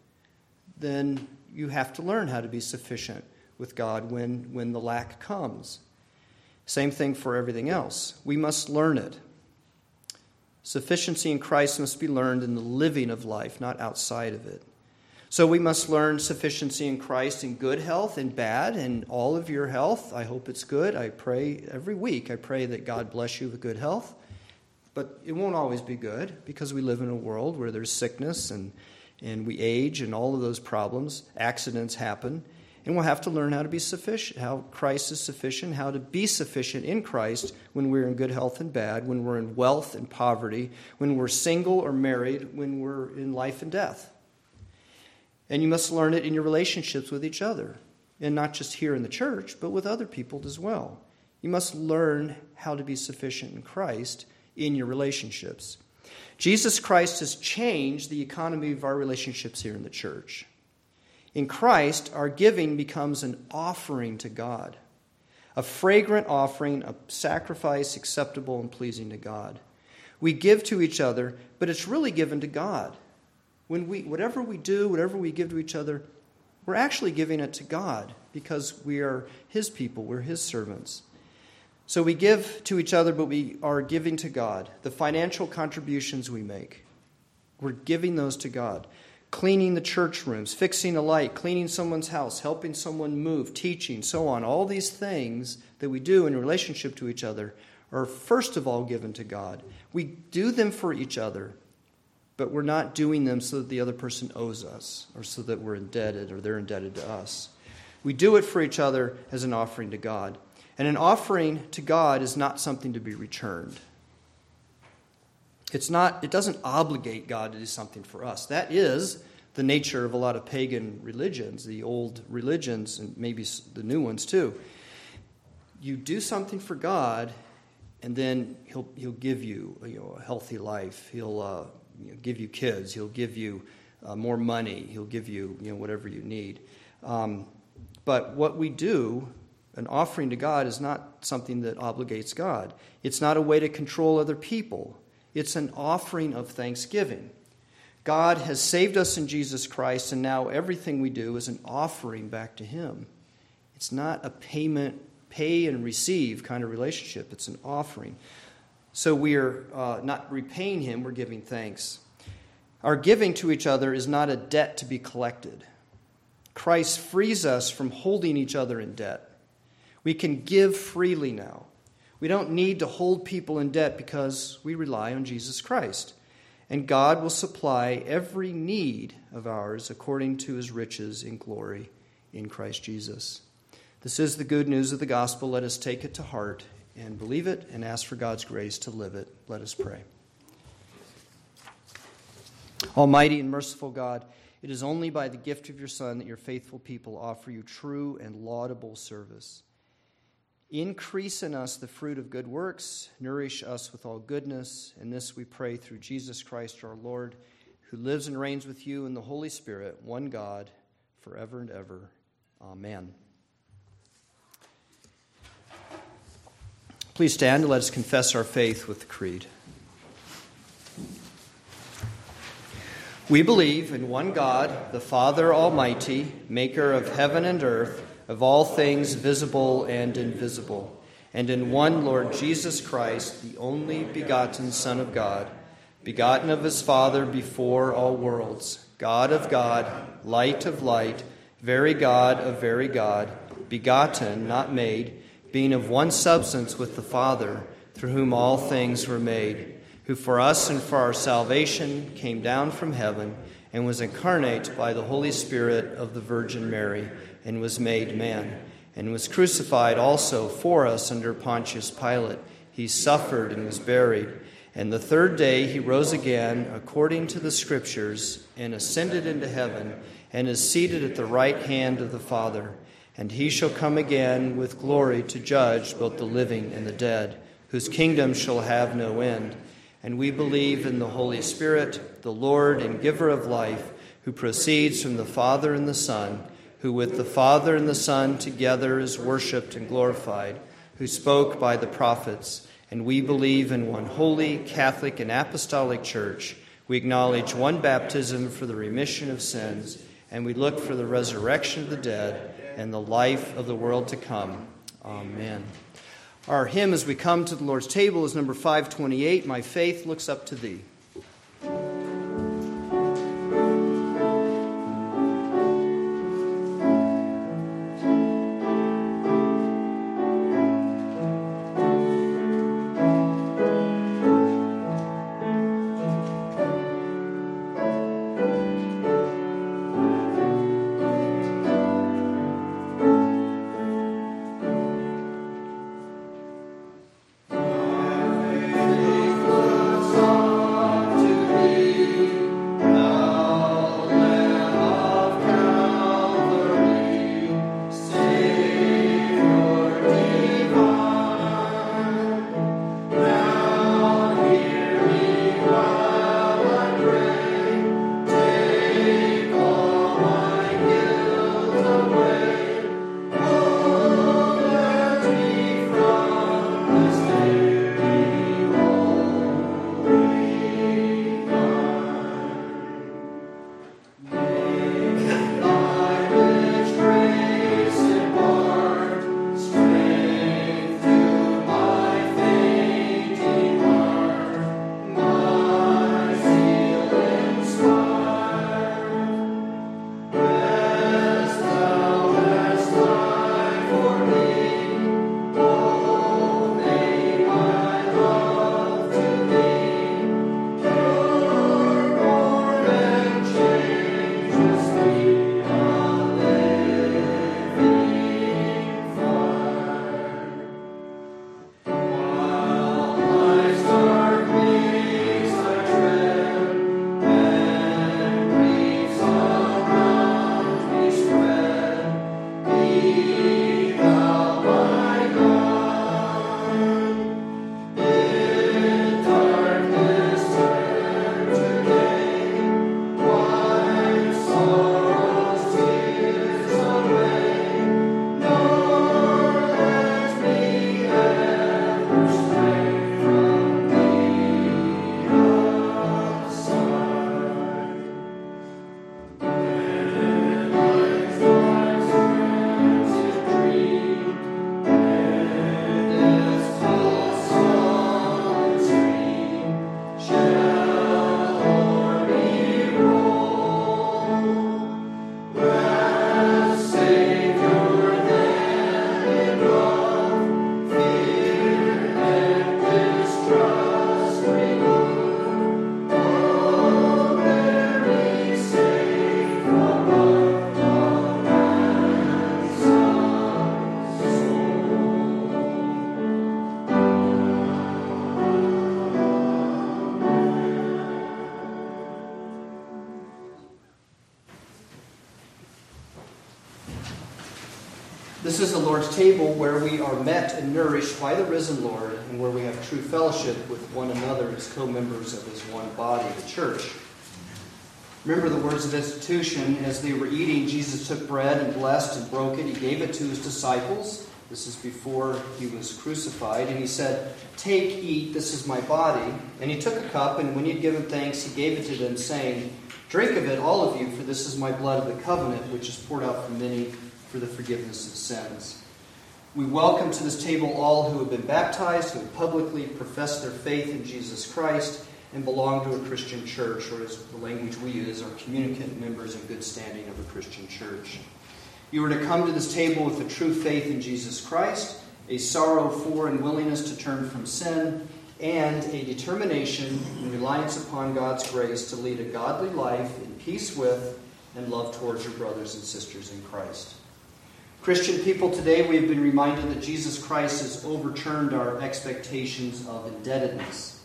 then you have to learn how to be sufficient with God when, when the lack comes. Same thing for everything else. We must learn it. Sufficiency in Christ must be learned in the living of life, not outside of it. So we must learn sufficiency in Christ in good health and bad, and all of your health. I hope it's good. I pray every week, I pray that God bless you with good health. But it won't always be good because we live in a world where there's sickness and, and we age and all of those problems. Accidents happen. And we'll have to learn how to be sufficient, how Christ is sufficient, how to be sufficient in Christ when we're in good health and bad, when we're in wealth and poverty, when we're single or married, when we're in life and death. And you must learn it in your relationships with each other, and not just here in the church, but with other people as well. You must learn how to be sufficient in Christ in your relationships. Jesus Christ has changed the economy of our relationships here in the church. In Christ, our giving becomes an offering to God, a fragrant offering, a sacrifice acceptable and pleasing to God. We give to each other, but it's really given to God. When we, whatever we do, whatever we give to each other, we're actually giving it to God because we are His people, we're His servants. So we give to each other, but we are giving to God. The financial contributions we make, we're giving those to God. Cleaning the church rooms, fixing a light, cleaning someone's house, helping someone move, teaching, so on. All these things that we do in relationship to each other are first of all given to God. We do them for each other but we're not doing them so that the other person owes us or so that we're indebted or they're indebted to us. We do it for each other as an offering to God. And an offering to God is not something to be returned. It's not, it doesn't obligate God to do something for us. That is the nature of a lot of pagan religions, the old religions, and maybe the new ones too. You do something for God, and then He'll, he'll give you, you know, a healthy life. He'll uh, you know, give you kids. He'll give you uh, more money. He'll give you, you know, whatever you need. Um, but what we do, an offering to God, is not something that obligates God. It's not a way to control other people. It's an offering of thanksgiving. God has saved us in Jesus Christ, and now everything we do is an offering back to Him. It's not a payment, pay and receive kind of relationship, it's an offering. So we are uh, not repaying him, we're giving thanks. Our giving to each other is not a debt to be collected. Christ frees us from holding each other in debt. We can give freely now. We don't need to hold people in debt because we rely on Jesus Christ. And God will supply every need of ours according to his riches in glory in Christ Jesus. This is the good news of the gospel. Let us take it to heart and believe it and ask for God's grace to live it. Let us pray. Almighty and merciful God, it is only by the gift of your Son that your faithful people offer you true and laudable service. Increase in us the fruit of good works, nourish us with all goodness, and this we pray through Jesus Christ our Lord, who lives and reigns with you in the Holy Spirit, one God, forever and ever. Amen. Please stand and let us confess our faith with the Creed. We believe in one God, the Father Almighty, maker of heaven and earth, of all things visible and invisible, and in one Lord Jesus Christ, the only begotten Son of God, begotten of his Father before all worlds, God of God, light of light, very God of very God, begotten, not made, being of one substance with the Father, through whom all things were made who for us and for our salvation came down from heaven and was incarnate by the Holy Spirit of the Virgin Mary and was made man, and was crucified also for us under Pontius Pilate. He suffered and was buried. And the third day he rose again according to the Scriptures and ascended into heaven and is seated at the right hand of the Father. And he shall come again with glory to judge both the living and the dead, whose kingdom shall have no end and we believe in the Holy Spirit, the Lord and giver of life, who proceeds from the Father and the Son, who with the Father and the Son together is worshiped and glorified, who spoke by the prophets. And we believe in one holy, Catholic, and Apostolic Church. We acknowledge one baptism for the remission of sins, and we look for the resurrection of the dead and the life of the world to come. Amen. Our hymn as we come to the Lord's table is number 528 My Faith Looks Up to Thee. Lord's table where we are met and nourished by the risen Lord and where we have true fellowship with one another as co members of his one body, the church. Remember the words of institution. As they were eating, Jesus took bread and blessed and broke it. He gave it to his disciples. This is before he was crucified. And he said, Take, eat, this is my body. And he took a cup, and when he had given thanks, he gave it to them, saying, Drink of it, all of you, for this is my blood of the covenant, which is poured out for many for the forgiveness of sins. We welcome to this table all who have been baptized, who have publicly professed their faith in Jesus Christ, and belong to a Christian church, or as the language we use, are communicant members in good standing of a Christian church. You are to come to this table with a true faith in Jesus Christ, a sorrow for and willingness to turn from sin, and a determination and reliance upon God's grace to lead a godly life in peace with and love towards your brothers and sisters in Christ. Christian people, today we have been reminded that Jesus Christ has overturned our expectations of indebtedness.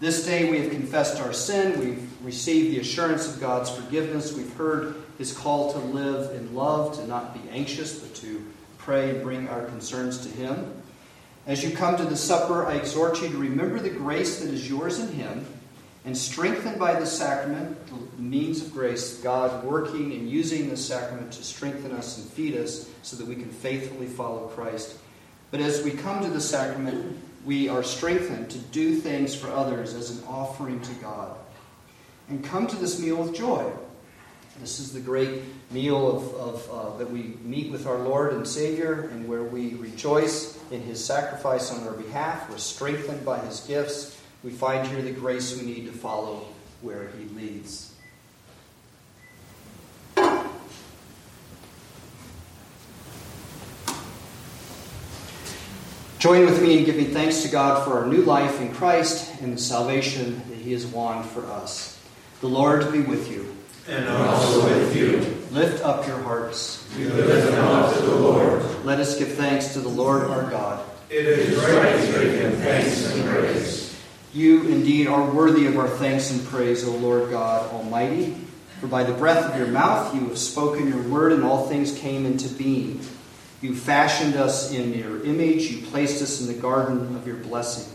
This day we have confessed our sin, we've received the assurance of God's forgiveness, we've heard his call to live in love, to not be anxious, but to pray and bring our concerns to him. As you come to the supper, I exhort you to remember the grace that is yours in Him, and strengthened by the sacrament, the means of grace, God working and using the sacrament to strengthen us and feed us so that we can faithfully follow Christ. But as we come to the sacrament, we are strengthened to do things for others as an offering to God. And come to this meal with joy. This is the great meal of, of uh, that we meet with our Lord and Savior, and where we rejoice in His sacrifice on our behalf. We're strengthened by His gifts. We find here the grace we need to follow where He leads. Join with me in giving thanks to God for our new life in Christ and the salvation that He has won for us. The Lord be with you and also with you. Lift up your hearts. We lift them up to the Lord. Let us give thanks to the Lord our God. It is right to give him thanks and praise. You indeed are worthy of our thanks and praise, O Lord God Almighty. For by the breath of your mouth you have spoken your word, and all things came into being. You fashioned us in your image, you placed us in the garden of your blessing.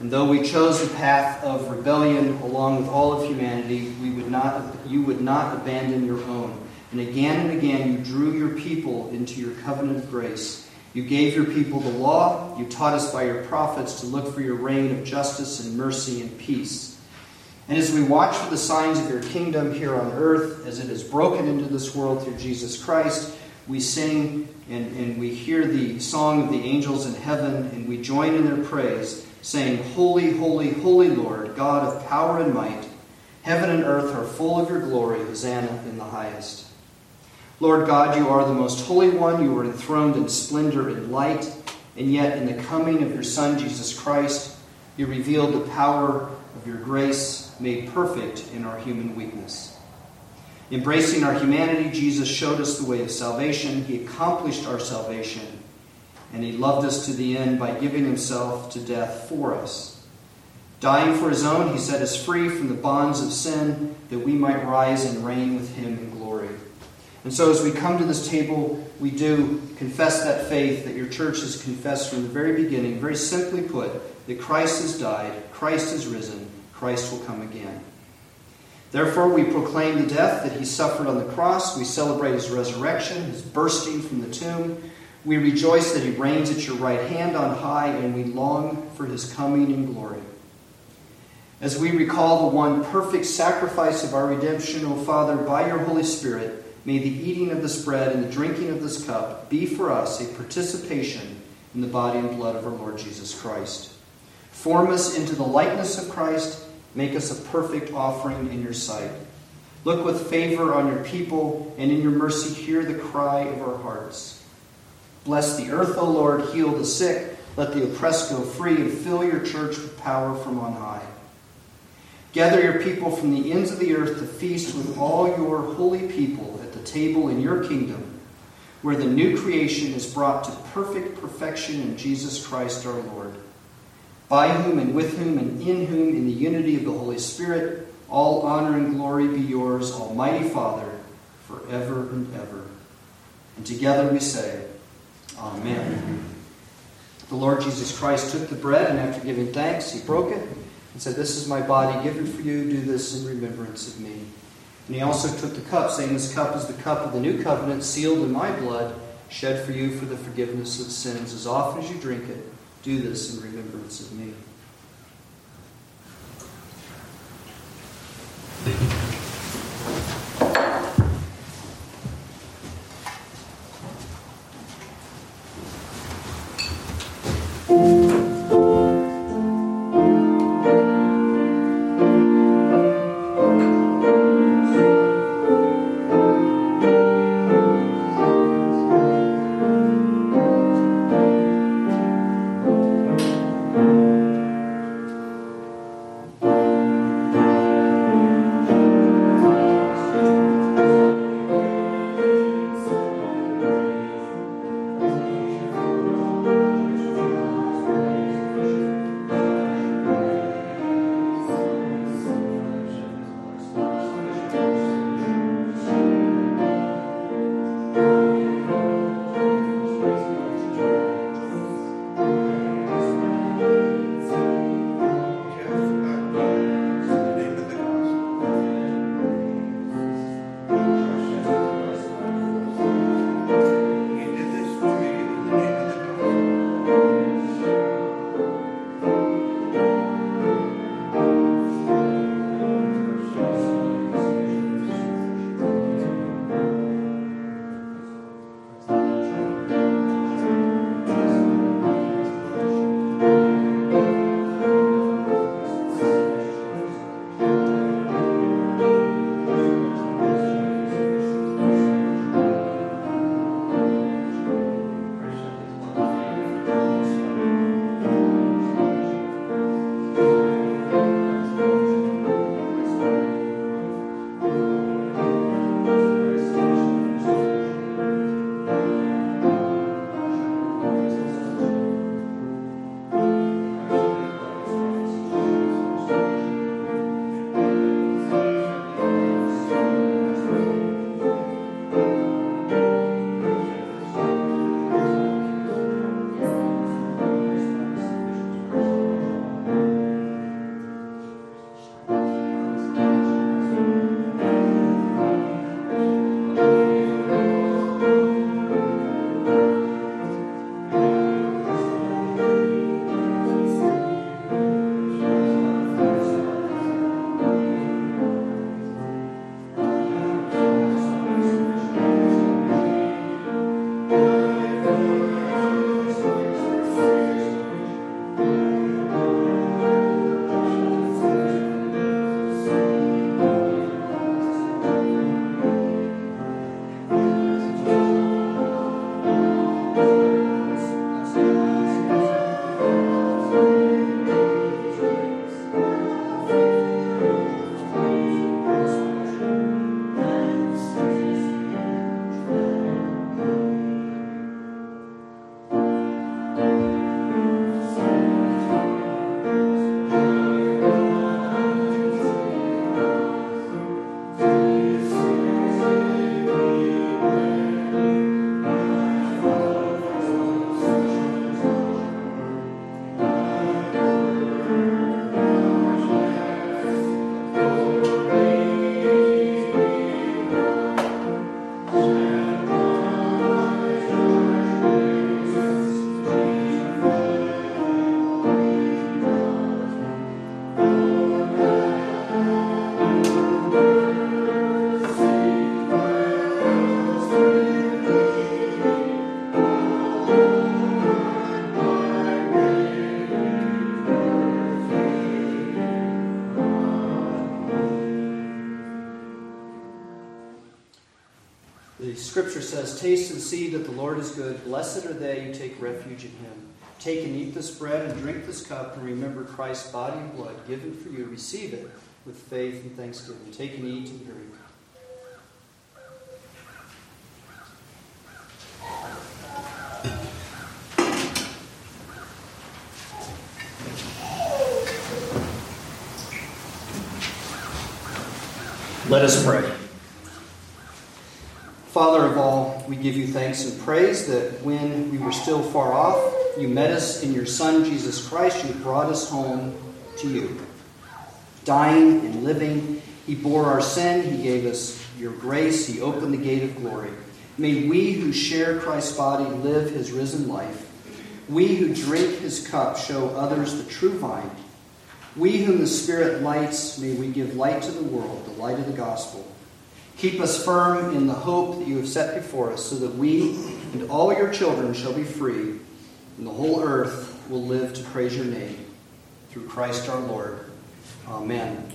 And though we chose the path of rebellion along with all of humanity, we would not, you would not abandon your own. And again and again, you drew your people into your covenant of grace. You gave your people the law. You taught us by your prophets to look for your reign of justice and mercy and peace. And as we watch for the signs of your kingdom here on earth, as it is broken into this world through Jesus Christ, we sing and, and we hear the song of the angels in heaven, and we join in their praise saying, Holy, holy, holy Lord, God of power and might, heaven and earth are full of your glory. Hosanna in the highest. Lord God, you are the most holy one. You are enthroned in splendor and light. And yet, in the coming of your Son, Jesus Christ, you revealed the power of your grace made perfect in our human weakness. Embracing our humanity, Jesus showed us the way of salvation. He accomplished our salvation and he loved us to the end by giving himself to death for us. Dying for his own, he set us free from the bonds of sin that we might rise and reign with him in glory. And so, as we come to this table, we do confess that faith that your church has confessed from the very beginning, very simply put, that Christ has died, Christ has risen, Christ will come again. Therefore, we proclaim the death that he suffered on the cross. We celebrate his resurrection, his bursting from the tomb. We rejoice that he reigns at your right hand on high, and we long for his coming in glory. As we recall the one perfect sacrifice of our redemption, O Father, by your Holy Spirit, may the eating of this bread and the drinking of this cup be for us a participation in the body and blood of our Lord Jesus Christ. Form us into the likeness of Christ, make us a perfect offering in your sight. Look with favor on your people, and in your mercy hear the cry of our hearts. Bless the earth, O Lord, heal the sick, let the oppressed go free, and fill your church with power from on high. Gather your people from the ends of the earth to feast with all your holy people table in your kingdom, where the new creation is brought to perfect perfection in Jesus Christ our Lord, by whom and with whom and in whom, in the unity of the Holy Spirit, all honor and glory be yours, Almighty Father, forever and ever. And together we say, Amen. The Lord Jesus Christ took the bread, and after giving thanks, he broke it and said, This is my body given for you. Do this in remembrance of me. And he also took the cup, saying, This cup is the cup of the new covenant, sealed in my blood, shed for you for the forgiveness of sins. As often as you drink it, do this in remembrance of me. Taste and see that the Lord is good. Blessed are they who take refuge in him. Take and eat this bread and drink this cup, and remember Christ's body and blood given for you. Receive it with faith and thanksgiving. Take and eat and drink. Let us pray. Father of all, we give you thanks and praise that when we were still far off, you met us in your Son, Jesus Christ. You brought us home to you. Dying and living, he bore our sin. He gave us your grace. He opened the gate of glory. May we who share Christ's body live his risen life. We who drink his cup show others the true vine. We whom the Spirit lights, may we give light to the world, the light of the gospel. Keep us firm in the hope that you have set before us, so that we and all your children shall be free, and the whole earth will live to praise your name. Through Christ our Lord. Amen.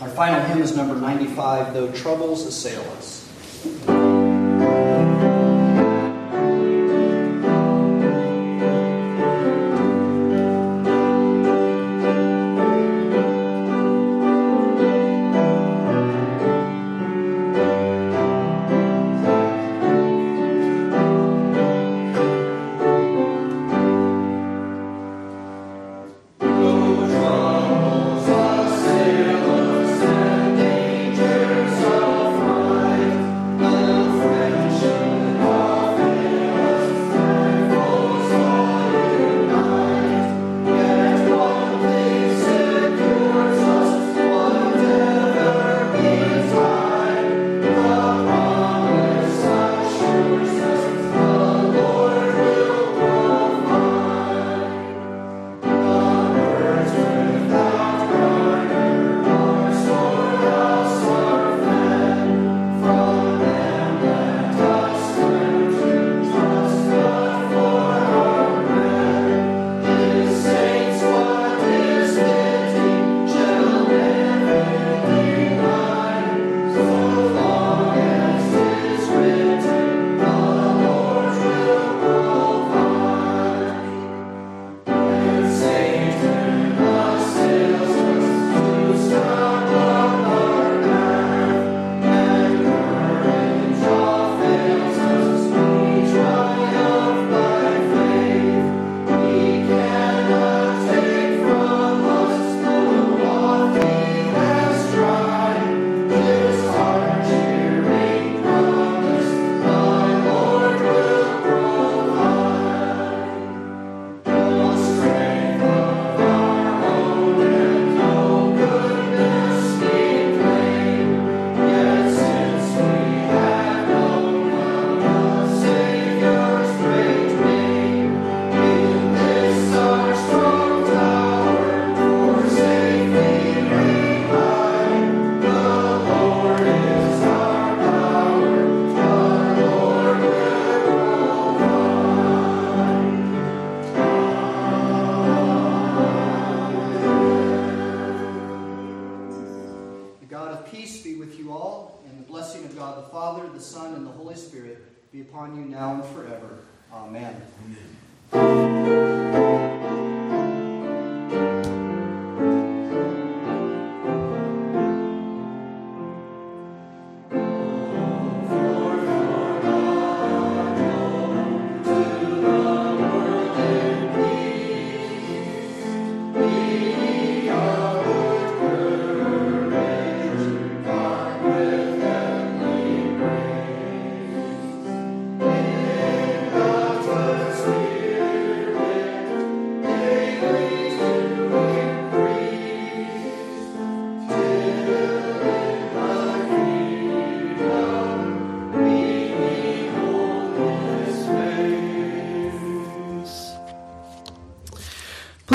Our final hymn is number 95, Though Troubles Assail Us.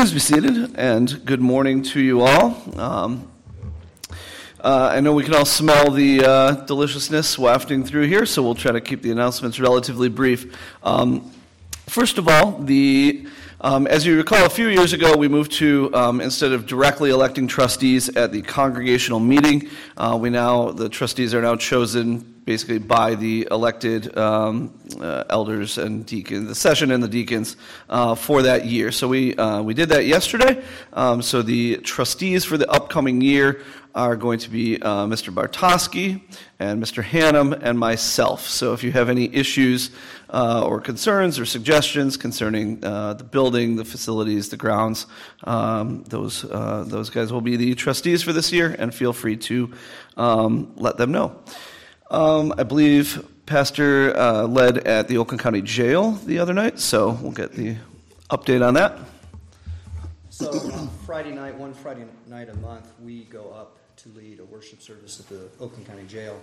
Please be seated, and good morning to you all. Um, uh, I know we can all smell the uh, deliciousness wafting through here, so we'll try to keep the announcements relatively brief. Um, first of all, the um, as you recall, a few years ago, we moved to um, instead of directly electing trustees at the congregational meeting, uh, we now the trustees are now chosen basically by the elected um, uh, elders and deacons, the session and the deacons uh, for that year. So we uh, we did that yesterday. Um, so the trustees for the upcoming year are going to be uh, Mr. Bartoski and Mr. Hannum and myself. So if you have any issues uh, or concerns or suggestions concerning uh, the building, the facilities, the grounds, um, those those guys will be the trustees for this year, and feel free to um, let them know. Um, I believe Pastor uh, led at the Oakland County Jail the other night, so we'll get the update on that. So, Friday night, one Friday night a month, we go up to lead a worship service at the Oakland County Jail.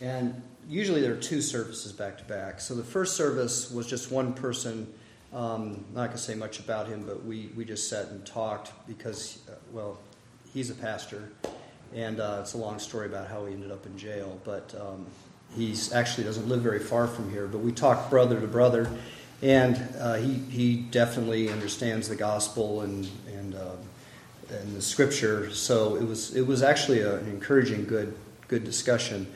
And usually there are two services back to back. So, the first service was just one person. Um, not going to say much about him, but we, we just sat and talked because, uh, well, he's a pastor and uh, it's a long story about how he ended up in jail. But um, he actually doesn't live very far from here. But we talk brother to brother, and uh, he he definitely understands the gospel and and uh, and the scripture. So it was it was actually a, an encouraging, good good discussion,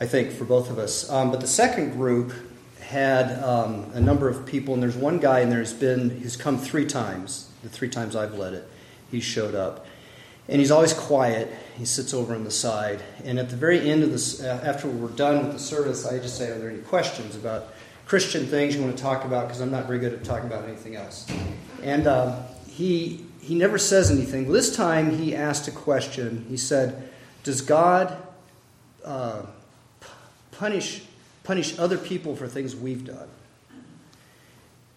I think, for both of us. Um, but the second group had um, a number of people, and there's one guy and there who's been who's come three times. The three times I've led it, he showed up. And he's always quiet. He sits over on the side. And at the very end of this, uh, after we're done with the service, I just say, Are there any questions about Christian things you want to talk about? Because I'm not very good at talking about anything else. And uh, he, he never says anything. This time he asked a question. He said, Does God uh, punish, punish other people for things we've done?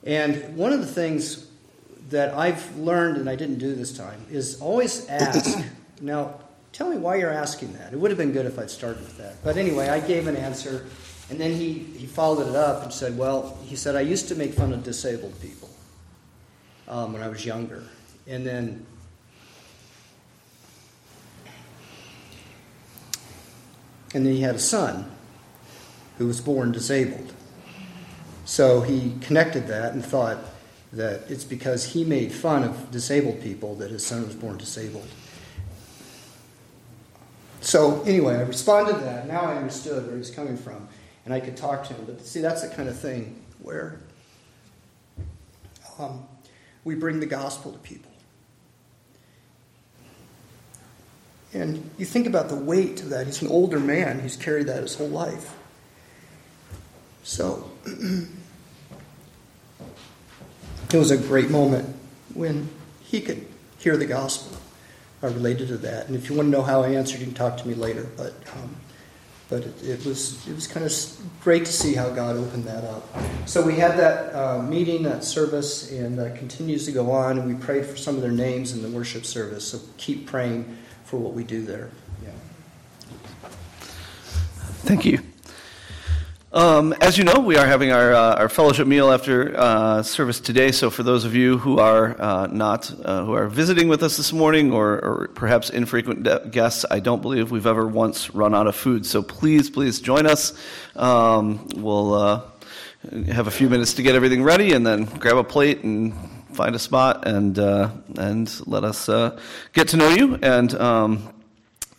And one of the things that I've learned, and I didn't do this time, is always ask. now, tell me why you're asking that. It would have been good if I'd started with that. But anyway, I gave an answer, and then he, he followed it up and said, Well, he said, I used to make fun of disabled people um, when I was younger. And then and then he had a son who was born disabled. So he connected that and thought, that it's because he made fun of disabled people that his son was born disabled. So, anyway, I responded to that. Now I understood where he was coming from, and I could talk to him. But see, that's the kind of thing where um, we bring the gospel to people. And you think about the weight of that. He's an older man, he's carried that his whole life. So, it was a great moment when he could hear the gospel related to that. And if you want to know how I answered, you can talk to me later. But um, but it, it, was it was kind of great to see how God opened that up. So we had that uh, meeting, that service, and that continues to go on. And we prayed for some of their names in the worship service. So keep praying for what we do there. Yeah. Thank you. Um, as you know, we are having our, uh, our fellowship meal after uh, service today. So, for those of you who are uh, not uh, who are visiting with us this morning, or, or perhaps infrequent guests, I don't believe we've ever once run out of food. So, please, please join us. Um, we'll uh, have a few minutes to get everything ready, and then grab a plate and find a spot and uh, and let us get to know you and. Um,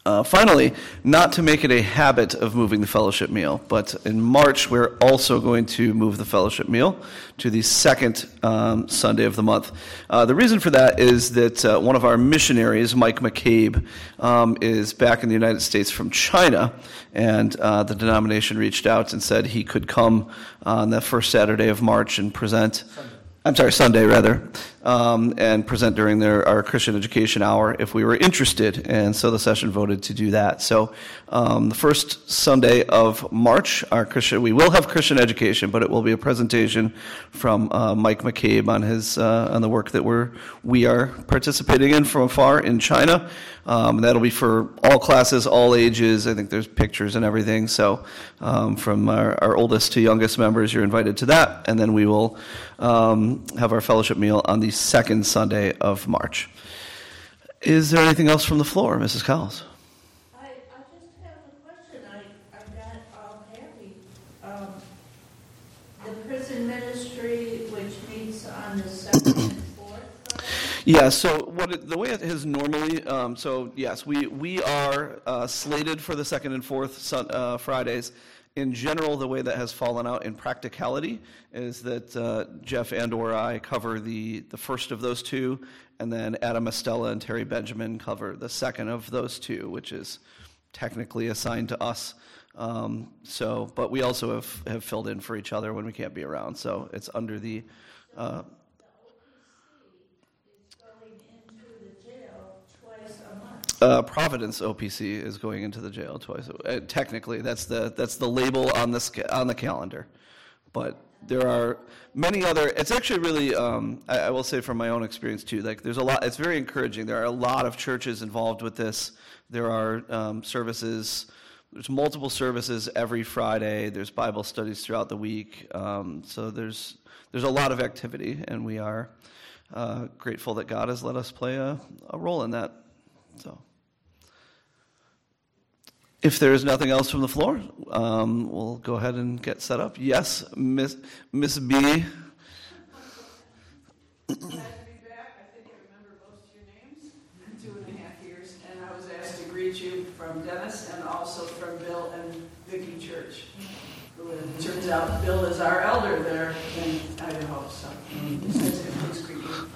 uh, finally, not to make it a habit of moving the fellowship meal, but in March we're also going to move the fellowship meal to the second um, Sunday of the month. Uh, the reason for that is that uh, one of our missionaries, Mike McCabe, um, is back in the United States from China, and uh, the denomination reached out and said he could come on the first Saturday of March and present. Sunday. I'm sorry, Sunday rather, um, and present during their, our Christian education hour if we were interested. And so the session voted to do that. So um, the first Sunday of March, our Christian, we will have Christian education, but it will be a presentation from uh, Mike McCabe on his uh, on the work that we're we are participating in from afar in China. Um, that'll be for all classes, all ages. I think there's pictures and everything. So, um, from our, our, oldest to youngest members, you're invited to that. And then we will um, have our fellowship meal on the second Sunday of March. Is there anything else from the floor, Mrs. Cowles? I, I just have a question. I, I got all happy. Um, the prison ministry, which meets on the second and fourth Friday? Yeah, so what it, the way it is normally, um, so yes, we, we are uh, slated for the second and fourth sun, uh, Fridays. In general, the way that has fallen out in practicality is that uh, Jeff and or I cover the, the first of those two, and then Adam Estella and Terry Benjamin cover the second of those two, which is technically assigned to us. Um, so, but we also have, have filled in for each other when we can't be around. So it's under the uh, is going into the jail twice a month. Uh, Providence OPC is going into the jail twice. Uh, technically, that's the that's the label on the sca- on the calendar, but there are many other. It's actually really, um, I, I will say from my own experience too. Like there's a lot. It's very encouraging. There are a lot of churches involved with this. There are um, services. There's multiple services every Friday. There's Bible studies throughout the week. Um, so there's there's a lot of activity, and we are uh, grateful that God has let us play a, a role in that. So. If there is nothing else from the floor, um, we'll go ahead and get set up. Yes, Miss Miss B. Glad to be back. I think I remember most of your names. Two and a half years. And I was asked to greet you from Dennis and also from Bill and Vicky Church. who It turns out Bill is our elder there in Idaho, so you.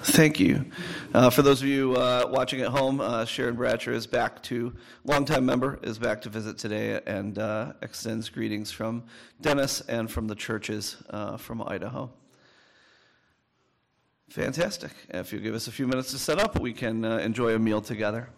Thank you. Uh, for those of you uh, watching at home, uh, Sharon Bratcher is back to, longtime member, is back to visit today and uh, extends greetings from Dennis and from the churches uh, from Idaho. Fantastic. If you give us a few minutes to set up, we can uh, enjoy a meal together.